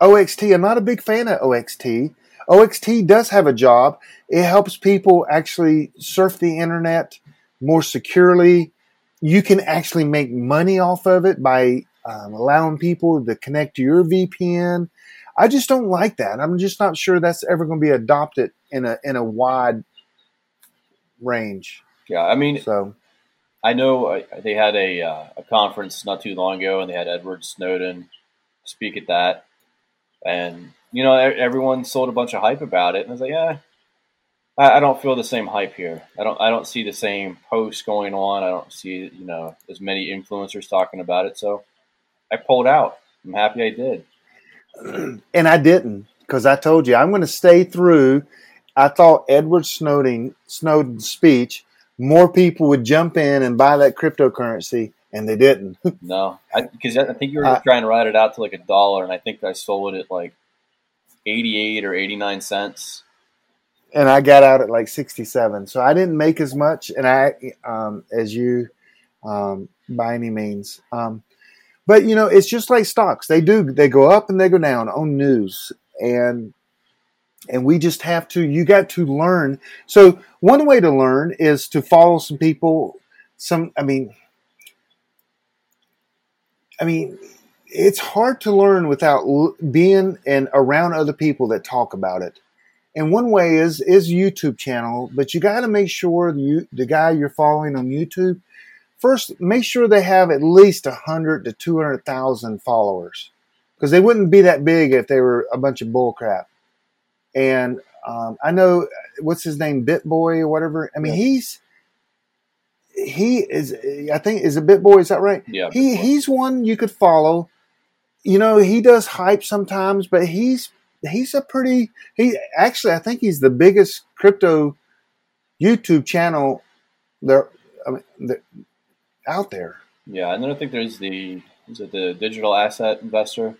OXT. I'm not a big fan of OXT. OXT does have a job. It helps people actually surf the internet more securely. You can actually make money off of it by um, allowing people to connect to your VPN. I just don't like that. I'm just not sure that's ever going to be adopted in a in a wide range. yeah, I mean, So I know uh, they had a, uh, a conference not too long ago, and they had Edward Snowden speak at that, and you know everyone sold a bunch of hype about it, and I was like, yeah, I, I don't feel the same hype here. I don't I don't see the same posts going on. I don't see you know as many influencers talking about it. So I pulled out. I'm happy I did. And I didn't because I told you I'm going to stay through. I thought Edward Snowden Snowden's speech, more people would jump in and buy that cryptocurrency, and they didn't. [LAUGHS] No, because I, I think you were Uh, trying to write it out to like a dollar, and I think I sold it at like eighty-eight or eighty-nine cents. and I got out at like 67. So I didn't make as much, and I um, as you um, by any means. Um, but you know, it's just like stocks; they do they go up and they go down on news, and and we just have to. You got to learn. So one way to learn is to follow some people. Some, I mean, I mean, it's hard to learn without being and around other people that talk about it. And one way is is YouTube channel, but you got to make sure you- the guy you're following on YouTube first make sure they have at least 100 to 200,000 followers because they wouldn't be that big if they were a bunch of bullcrap. And um, I know what's his name, BitBoy or whatever. I mean, he's he is. I think is a BitBoy. Is that right? Yeah. He he's one you could follow. You know, he does hype sometimes, but he's he's a pretty he actually I think he's the biggest crypto YouTube channel there I mean, the, out there. Yeah, and then I think there's the is it the digital asset investor?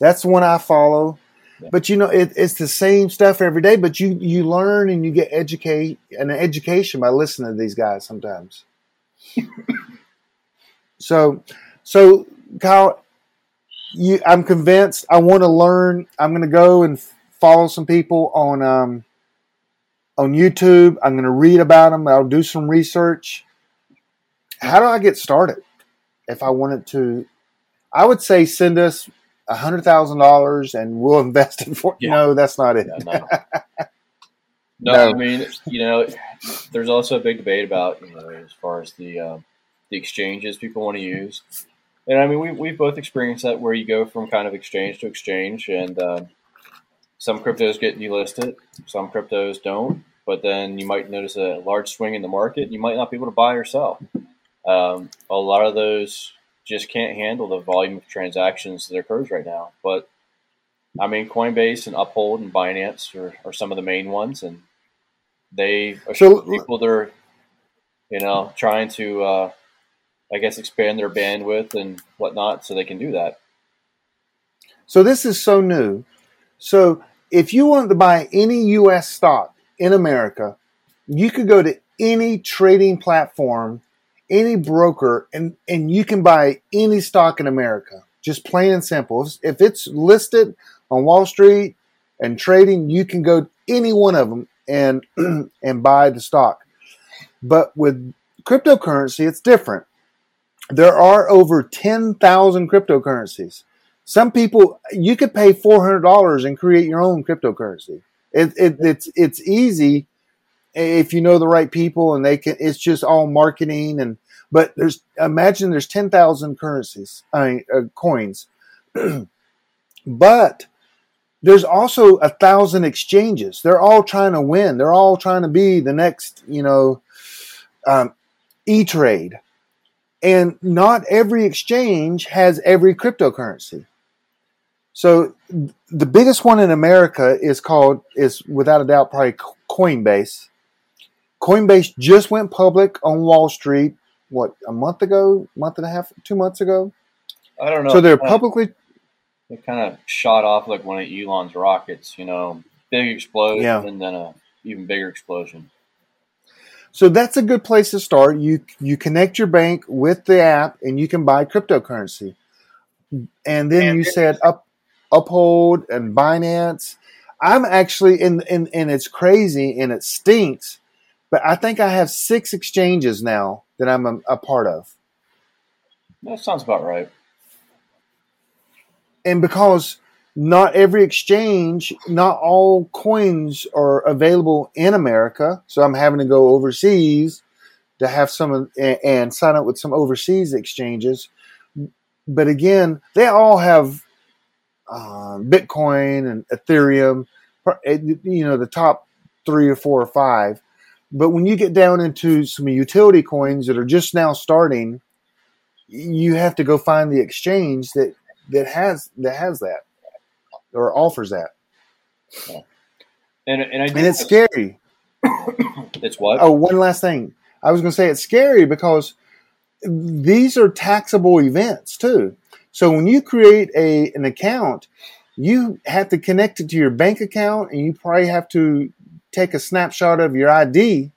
That's the one I follow. Yeah. But you know, it, it's the same stuff every day. But you you learn and you get educate an education by listening to these guys sometimes. [LAUGHS] so, so Kyle, you, I'm convinced. I want to learn. I'm going to go and follow some people on um, on YouTube. I'm going to read about them. I'll do some research. How do I get started? If I wanted to, I would say send us a hundred thousand dollars and we'll [LAUGHS] invest it for. Yeah. No, that's not it. Yeah, no. [LAUGHS] no, No. I mean, you know, there's also a big debate about you know as far as the um, the exchanges people want to use, and I mean we we've both experienced that where you go from kind of exchange to exchange, and um, some cryptos get delisted, some cryptos don't, but then you might notice a large swing in the market, and you might not be able to buy or sell. Um, a lot of those just can't handle the volume of transactions that occurs right now, but I mean, Coinbase and Uphold and Binance are, are some of the main ones, and they are So- people they're, you know, trying to, uh, I guess, expand their bandwidth and whatnot, so they can do that. So this is so new. So if you want to buy any U.S. stock in America, you could go to any trading platform, any broker, and and you can buy any stock in America. Just plain and simple. If- it's listed on Wall Street and trading, you can go any one of them and [CLEARS THROAT] and buy the stock. But with cryptocurrency, it's different. There are over ten thousand cryptocurrencies some people you could pay four hundred dollars and create your own cryptocurrency. It, it, it's it's easy if you know the right people and they can. It's just all marketing and. But there's imagine there's ten thousand currencies, I mean uh, coins, [CLEARS THROAT] but there's also a thousand exchanges. They're all trying to win. They're all trying to be the next, you know, um, E Trade, and not every exchange has every cryptocurrency. So the biggest one in America is called is without a doubt probably Coinbase. Coinbase just went public on Wall Street. What a month ago, month and a half, two months ago. I don't know. So they're It kinda- publicly It kind of shot off like one of Elon's rockets. You know, big explosion Yeah. and then a even bigger explosion. So that's a good place to start. You you connect your bank with the app, and you can buy cryptocurrency. And then you said up, uphold and Binance. I'm actually in in and it's crazy and it stinks, but I think I have six exchanges now that I'm a, a part of. That sounds about right. and because not every exchange, not all coins are available in America, so I'm having to go overseas to have some and, and sign up with some overseas exchanges. But again, they all have uh, Bitcoin and Ethereum, you know, the top three or four or five. But when you get down into some utility coins that are just now starting, you have to go find the exchange that that has that has that or offers that, And and I and it's scary. It's what? Oh, one last thing. I was going to say it's scary because these are taxable events too. So when you create a an account, you have to connect it to your bank account, and you probably have to take a snapshot of your ID,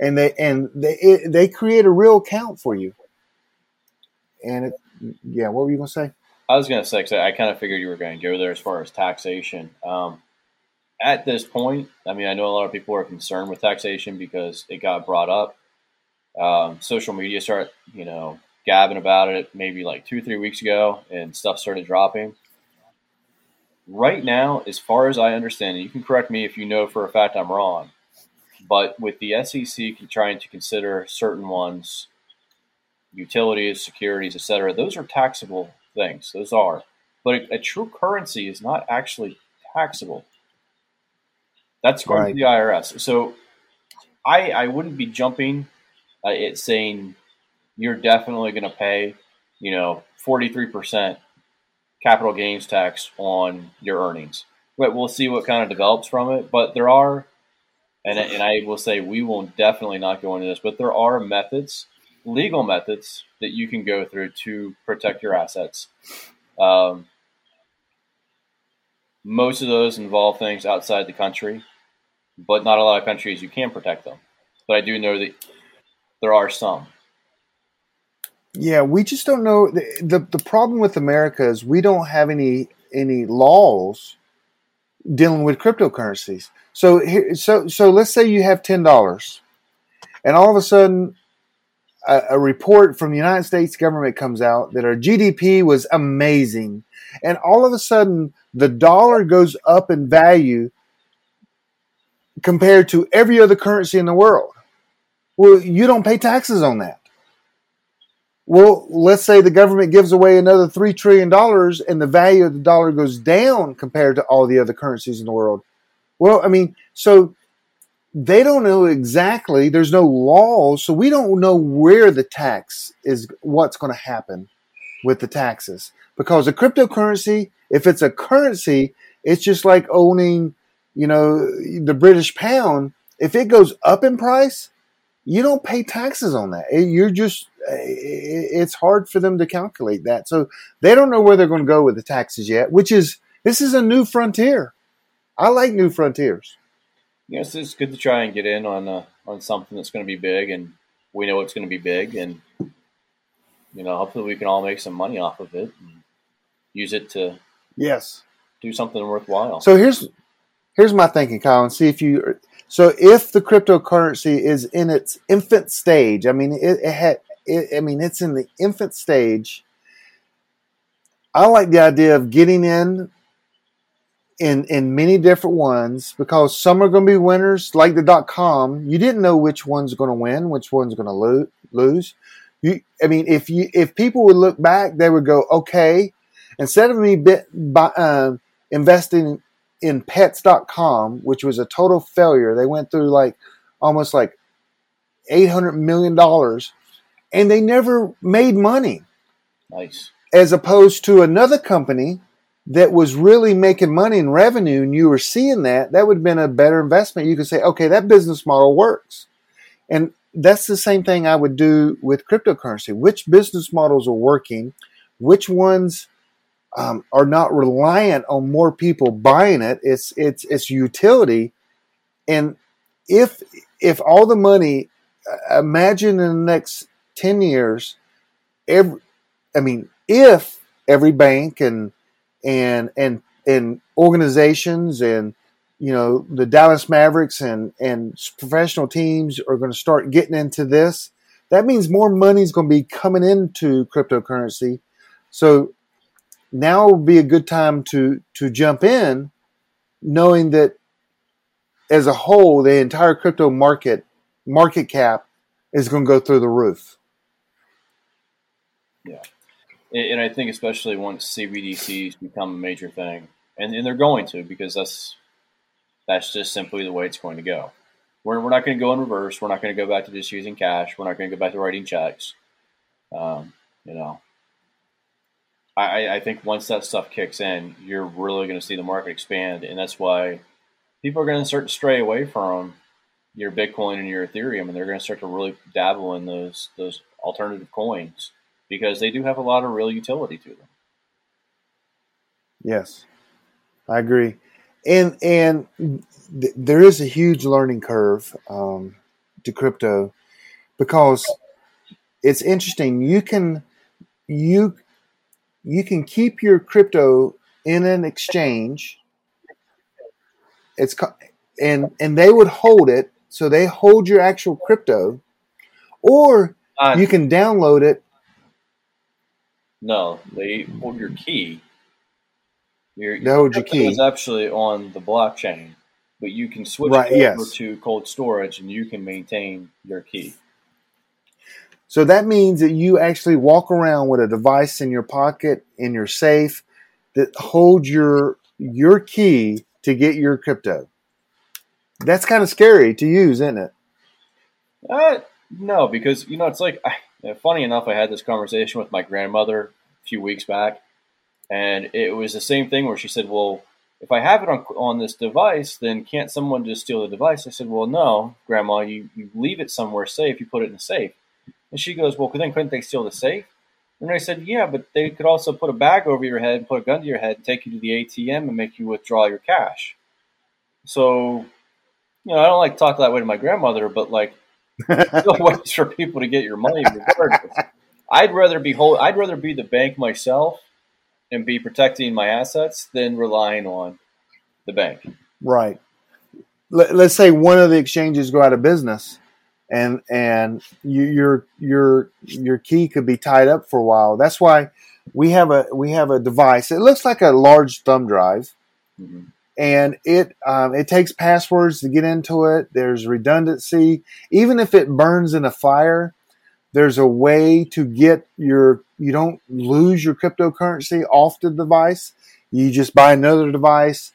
and they and they it, they create a real account for you. And it, yeah, what were you to say? I was to say, 'cause I kind of figured you were to go there as far as taxation. Um, at this point, I mean, I know a lot of people are concerned with taxation because it got brought up. Um, social media start, you know, gabbing about it maybe like two, three weeks ago, and stuff started dropping. Right now, as far as I understand, and you can correct me if you know for a fact I'm wrong, but with the SEC trying to consider certain ones, utilities, securities, etc., those are taxable things. Those are. But a, a true currency is not actually taxable. That's going Right. to the IRS. So I, I wouldn't be jumping uh, at saying you're definitely going to pay, you know, 43% capital gains tax on your earnings. But we'll see what kind of develops from it. But there are, and, and I will say we will definitely not go into this, but there are methods, legal methods that you can go through to protect your assets. Um, most of those involve things outside the country, but not a lot of countries you can protect them. But I do know that there are some. Yeah, we just don't know. The, the the problem with America is we don't have any any laws dealing with cryptocurrencies. So so so let's say you have ten dollars, and all of a sudden, a, a report from the United States government comes out that our GDP was amazing, and all of a sudden the dollar goes up in value compared to every other currency in the world. Well, you don't pay taxes on that. Well, let's say the government gives away another $3 trillion and the value of the dollar goes down compared to all the other currencies in the world. Well, I mean, so they don't know exactly, there's no law, so we don't know where the tax is, what's going to happen with the taxes. Because a cryptocurrency, if it's a currency, it's just like owning, you know, the British pound. If it goes up in price, you don't pay taxes on that. You're just, it's hard for them to calculate that. So they don't know where they're going to go with the taxes yet, which is, this is a new frontier. I like new frontiers. Yes, it's good to try and get in on uh, on something that's going to be big, and we know it's going to be big, and you know, hopefully we can all make some money off of it and use it to Yes. do something worthwhile. So here's here's my thinking, Kyle, and see if you. So if the cryptocurrency is in its infant stage, I mean, it, it had. It, I mean, it's in the infant stage. I like the idea of getting in in in many different ones because some are going to be winners, like the dot com. You didn't know which one's going to win, which one's going to lo- lose. You, I mean, if you if people would look back, they would go, okay, instead of me bit, by, uh, investing in pets.com, which was a total failure, they went through like almost like $800 million and they never made money nice. as opposed to another company that was really making money and revenue and you were seeing that, that would have been a better investment. You could say, okay, that business model works. And that's the same thing I would do with cryptocurrency. Which business models are working? Which ones um, are not reliant on more people buying it? It's it's it's utility, and if if all the money, uh, imagine in the next ten years, every I mean, if every bank and and and and organizations and you know the Dallas Mavericks and and professional teams are going to start getting into this, that means more money is going to be coming into cryptocurrency. So now would be a good time to to jump in, knowing that as a whole, the entire crypto market market cap is going to go through the roof. And and I think especially once CBDCs become a major thing, and, and they're going to because that's that's just simply the way it's going to go. We're, we're not going to go in reverse. We're not going to go back to just using cash. We're not going to go back to writing checks. Um, you know, I, I- I think once that stuff kicks in, you're really going to see the market expand, and that's why people are going to start to stray away from your Bitcoin and your Ethereum, and they're going to start to really dabble in those those alternative coins because they do have a lot of real utility to them. Yes, I agree, and and th- there is a huge learning curve um, to crypto because it's interesting. You can you you can keep your crypto in an exchange. It's and and they would hold it, so they hold your actual crypto, or Uh, you can download it No, they hold your key. Your, They hold your key. is actually on the blockchain, but you can switch Right, over yes. to cold storage and you can maintain your key. So that means that you actually walk around with a device in your pocket, in your safe, that holds your your key to get your crypto. That's kind of scary to use, isn't it? Uh, no, because you know it's like I, funny enough. I had this conversation with my grandmother a few weeks back, and it was the same thing where she said, "Well, if I have it on on this device, then can't someone just steal the device?" I said, "Well, no, Grandma. You you leave it somewhere safe. You put it in a safe." And she goes, "Well, then couldn't they steal the safe?" And I said, "Yeah, but they could also put a bag over your head, and put a gun to your head, take you to the ATM and make you withdraw your cash." So, you know, I don't like to talk that way to my grandmother, but like [LAUGHS] no ways for people to get your money regardless. I'd rather be hold, I'd rather be the bank myself and be protecting my assets than relying on the bank. Right. Let, let's say one of the exchanges go out of business, and and you, your your your key could be tied up for a while. That's why we have a we have a device. It looks like a large thumb drive, Mhm. And it um, it takes passwords to get into it. There's redundancy. Even if it burns in a fire, there's a way to get your you don't lose your cryptocurrency off the device. You just buy another device.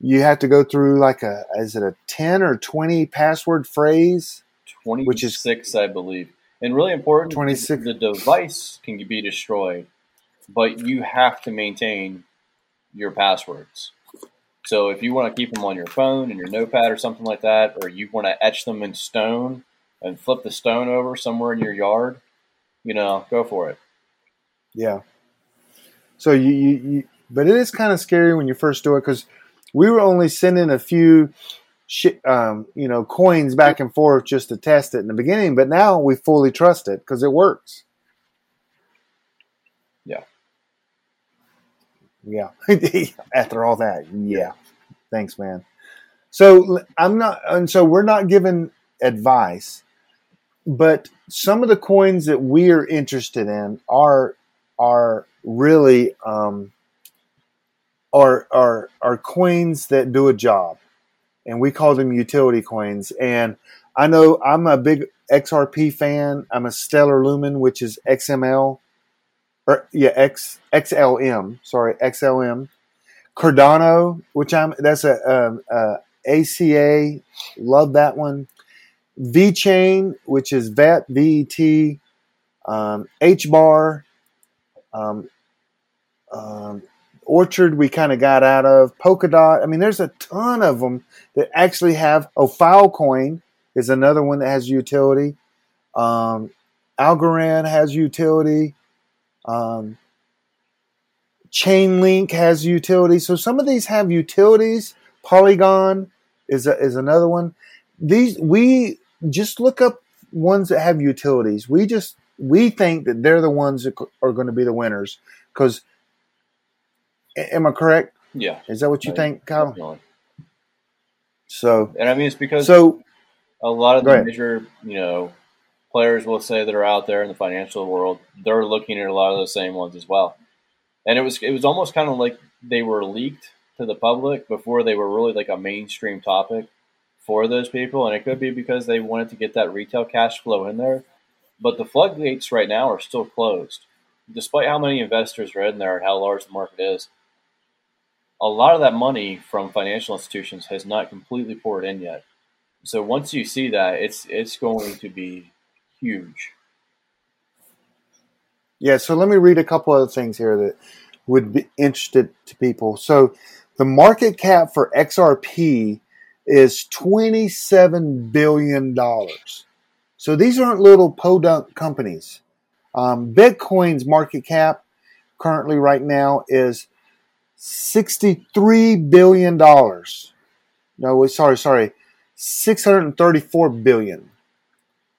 You have to go through like a is it a ten or twenty password phrase? Twenty Which is- six, I believe, and really important. 26. The device can be destroyed, but you have to maintain your passwords. So if you want to keep them on your phone and your notepad or something like that, or you want to etch them in stone and flip the stone over somewhere in your yard, you know, go for it. Yeah. So you, you, you but it is kind of scary when you first do it because we were only sending a few, shi um, you know, coins back and forth just to test it in the beginning. But now we fully trust it because it works. Yeah. Yeah. [LAUGHS] After all that, yeah. Thanks, man. So I'm not, and so we're not giving advice, but some of the coins that we are interested in are are really um, are are are coins that do a job, and we call them utility coins. And I know I'm a big XRP fan. I'm a Stellar Lumen, which is XML, or yeah, X XLM. Sorry, XLM. Cardano, which I'm that's a, um, uh ACA. Love that one. VeChain, which is VET, VET, um, um, um, Orchid, we kind of got out of. Polkadot, I mean, there's a ton of them that actually have. Oh, Filecoin is another one that has utility. Um, Algorand has utility. Um, Chainlink has utility. So some of these have utilities. Polygon is a, is another one. These we just look up ones that have utilities. We just we think that they're the ones that are going to be the winners. Because am I correct? Yeah. Is that what you Right. think, Kyle? Definitely. So And I mean, it's because so a lot of the major, you know, players will say that are out there in the financial world, they're looking at a lot of those same ones as well. And it was it was almost kind of like they were leaked to the public before they were really like a mainstream topic for those people. And it could be because they wanted to get that retail cash flow in there. But the floodgates right now are still closed, despite how many investors are in there and how large the market is. A lot of that money from financial institutions has not completely poured in yet. So once you see that, it's it's going to be huge. Yeah, so let me read a couple other things here that would be interested to people. So the market cap for XRP is $27 billion. So these aren't little podunk companies. Um, Bitcoin's market cap currently right now is $63 billion. No, sorry, sorry, 634 billion.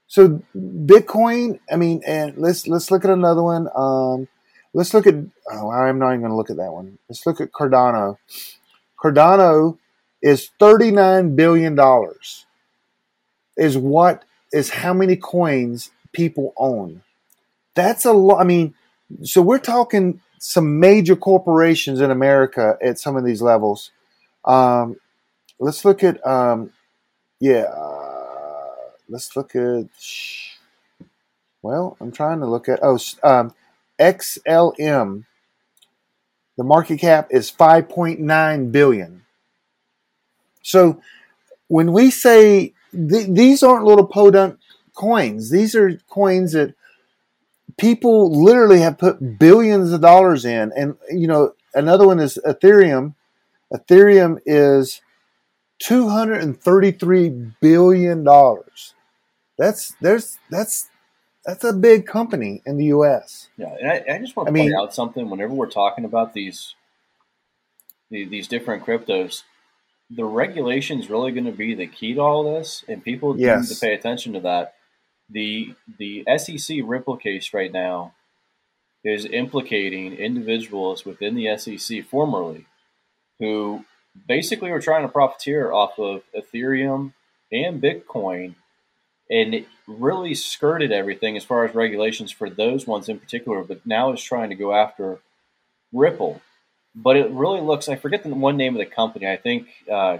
So Bitcoin, I mean, and let's let's look at another one. Um, let's look at. Oh, I'm not even going to look at that one. Let's look at Cardano. Cardano is 39 billion dollars. Is what is how many coins people own. That's a lot. I mean, So we're talking some major corporations in America at some of these levels. Um, let's look at, um, yeah, uh, let's look at, well, I'm trying to look at, oh, um, XLM. The market cap is 5.9 billion. So when we say th- these aren't little podunk coins, these are coins that people literally have put billions of dollars in. And, you know, another one is Ethereum. Ethereum is $233 billion. That's, there's, that's, that's a big company in the U.S. Yeah, and I, I just want to I point mean- out something. Whenever we're talking about these the- these different cryptos, the regulation is really going to be the key to all this, and people need Yes. to pay attention to that. The the SEC Ripple case right now is implicating individuals within the SEC formerly who basically were trying to profiteer off of Ethereum and Bitcoin and it really skirted everything as far as regulations for those ones in particular, but now is trying to go after Ripple. But it really looks, I forget the one name of the company. I think uh,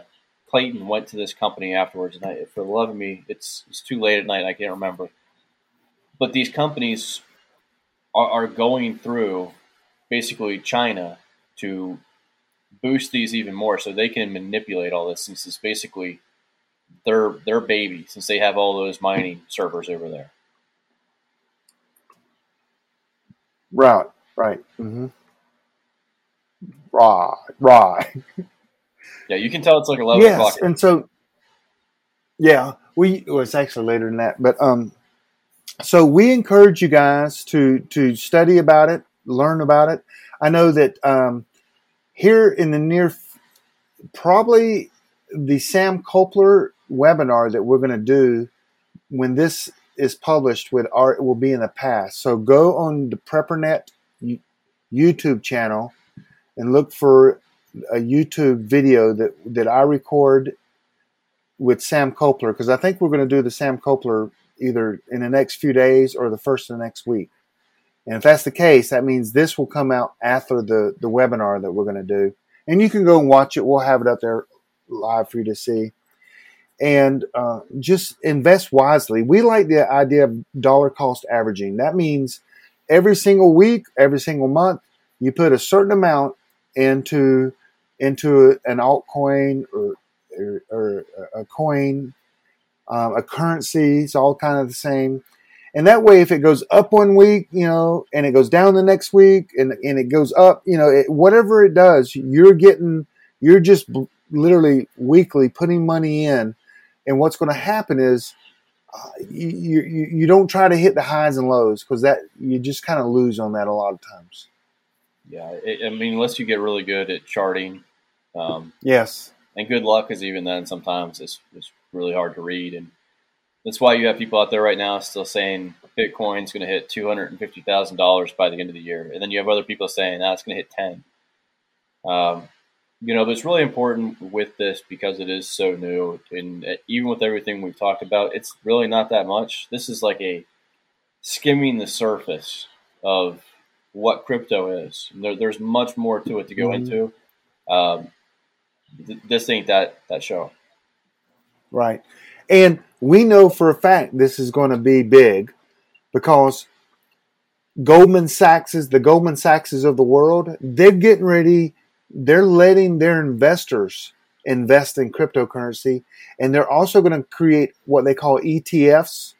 Clayton went to this company afterwards, and I, for the love of me, it's, it's too late at night, I can't remember. But these companies are, are going through basically China to boost these even more so they can manipulate all this since it's basically their their baby since they have all those mining servers over there. Right, right. Mm-hmm. Right, right. Yeah, you can tell it's like eleven yes, o'clock. and so yeah, we well, it's actually later than that, but um, so we encourage you guys to to study about it, learn about it. I know that um, here in the near, probably the Sam Kopler webinar that we're going to do when this is published with our it will be in the past. So go on the PrepperNet you- YouTube channel and look for a YouTube video that that I record with Sam Copler because I think we're going to do the Sam Copler either in the next few days or the first of the next week. And if that's the case, that means this will come out after the the webinar that we're going to do. And you can go and watch it. We'll have it up there live for you to see. And uh, just invest wisely. We like the idea of dollar cost averaging. That means every single week, every single month, you put a certain amount into into an altcoin or or, or a coin, um, a currency. It's all kind of the same. And that way, if it goes up one week, you know, and it goes down the next week, and and it goes up, you know, it, whatever it does, you're getting, you're just b- literally weekly putting money in, and what's going to happen is. Uh, you, you you don't try to hit the highs and lows because that you just kind of lose on that a lot of times. Yeah, it, I mean, unless you get really good at charting, um, Yes. and good luck, because even then, sometimes it's it's really hard to read, and that's why you have people out there right now still saying Bitcoin's going to hit two hundred and fifty thousand dollars by the end of the year, and then you have other people saying that's going to hit ten. Um, you know, but it's really important with this because it is so new, and uh, even with everything we've talked about, it's really not that much. This is like a skimming the surface of what crypto is. There, there's much more to it to go Mhm. into. Um, th- this ain't that that show. Right. And we know for a fact this is going to be big because Goldman Sachs is the Goldman Sachses of the world. They're getting ready. They're letting their investors invest in cryptocurrency. And they're also going to create what they call ETFs,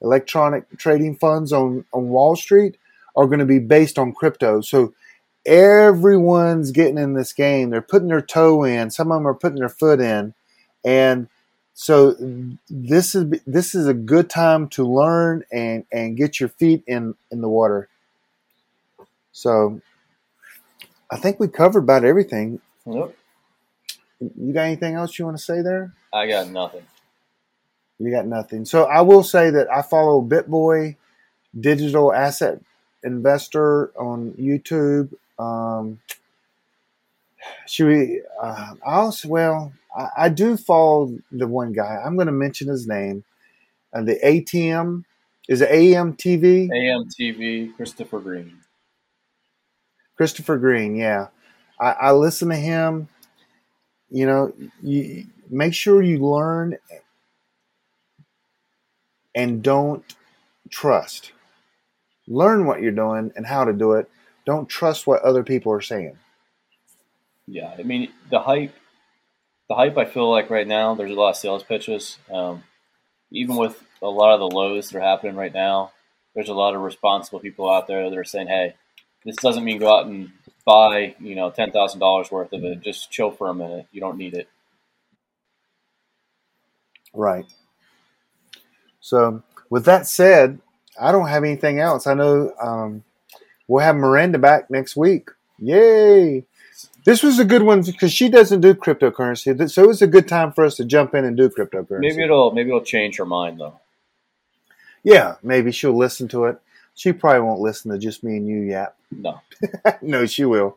electronic trading funds on, on Wall Street, are going to be based on crypto. So everyone's getting in this game. They're putting their toe in. Some of them are putting their foot in. And so this is this is a good time to learn and and get your feet in in the water. So I think we covered about everything. Nope, You got anything else you want to say there? I got nothing. You got nothing. So I will say that I follow BitBoy, digital asset investor on YouTube. Um, should we? Uh, I also well, I, I do follow the one guy. I'm going to mention his name. Uh, the ATM is it AMTV? AMTV Christopher Greene. Christopher Greene, yeah. I, I listen to him. You know, you make sure you learn and don't trust. Learn what you're doing and how to do it. Don't trust what other people are saying. Yeah, I mean the hype. The hype I feel like right now, there's a lot of sales pitches. Um, even with a lot of the lows that are happening right now, there's a lot of responsible people out there that are saying, "Hey, this doesn't mean go out and buy, you know, ten thousand dollars worth of it. Just chill for a minute. You don't need it." Right. So, with that said, I don't have anything else. I know um, we'll have Miranda back next week. Yay! This was a good one because she doesn't do cryptocurrency, so it was a good time for us to jump in and do cryptocurrency. Maybe it'll maybe it'll change her mind though. Yeah, maybe she'll listen to it. She probably won't listen to just me and you yap. No, [LAUGHS] no, she will.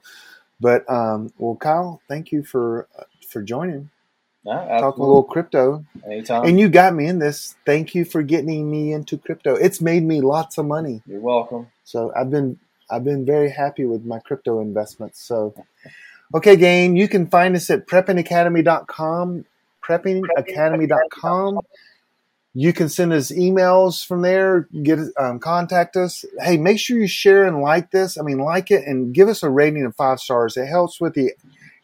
But um, well, Kyle, thank you for uh, for joining. yeah, Talking a little crypto, anytime. and you got me in this. Thank you for getting me into crypto. It's made me lots of money. You're welcome. So I've been I've been very happy with my crypto investments. So okay, gang, you can find us at preppingacademy.com, preppingacademy.com. You can send us emails from there, get um, contact us. Hey, make sure you share and like this. I mean, like it and give us a rating of five stars. It helps with the,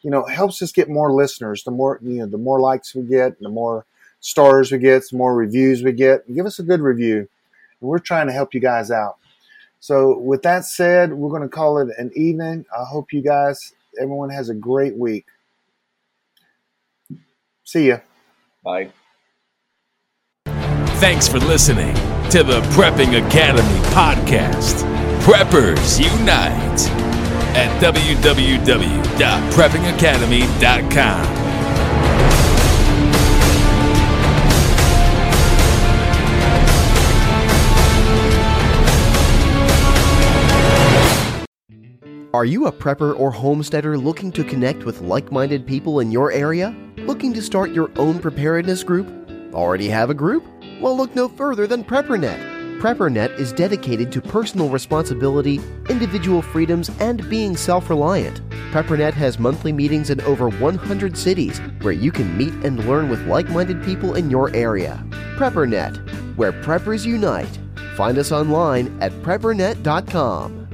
you know, helps us get more listeners. The more you know, the more likes we get, the more stars we get, the more reviews we get. Give us a good review. We're trying to help you guys out. So, with that said, we're going to call it an evening. I hope you guys, everyone, has a great week. See ya. Bye. Thanks for listening to the Prepping Academy podcast. Preppers Unite at www.preppingacademy.com. Are you a prepper or homesteader looking to connect with like minded people in your area? Looking to start your own preparedness group? Already have a group? Well, look no further than PrepperNet. PrepperNet is dedicated to personal responsibility, individual freedoms, and being self reliant. PrepperNet has monthly meetings in over 100 cities where you can meet and learn with like minded people in your area. PrepperNet, where preppers unite. Find us online at preppernet.com.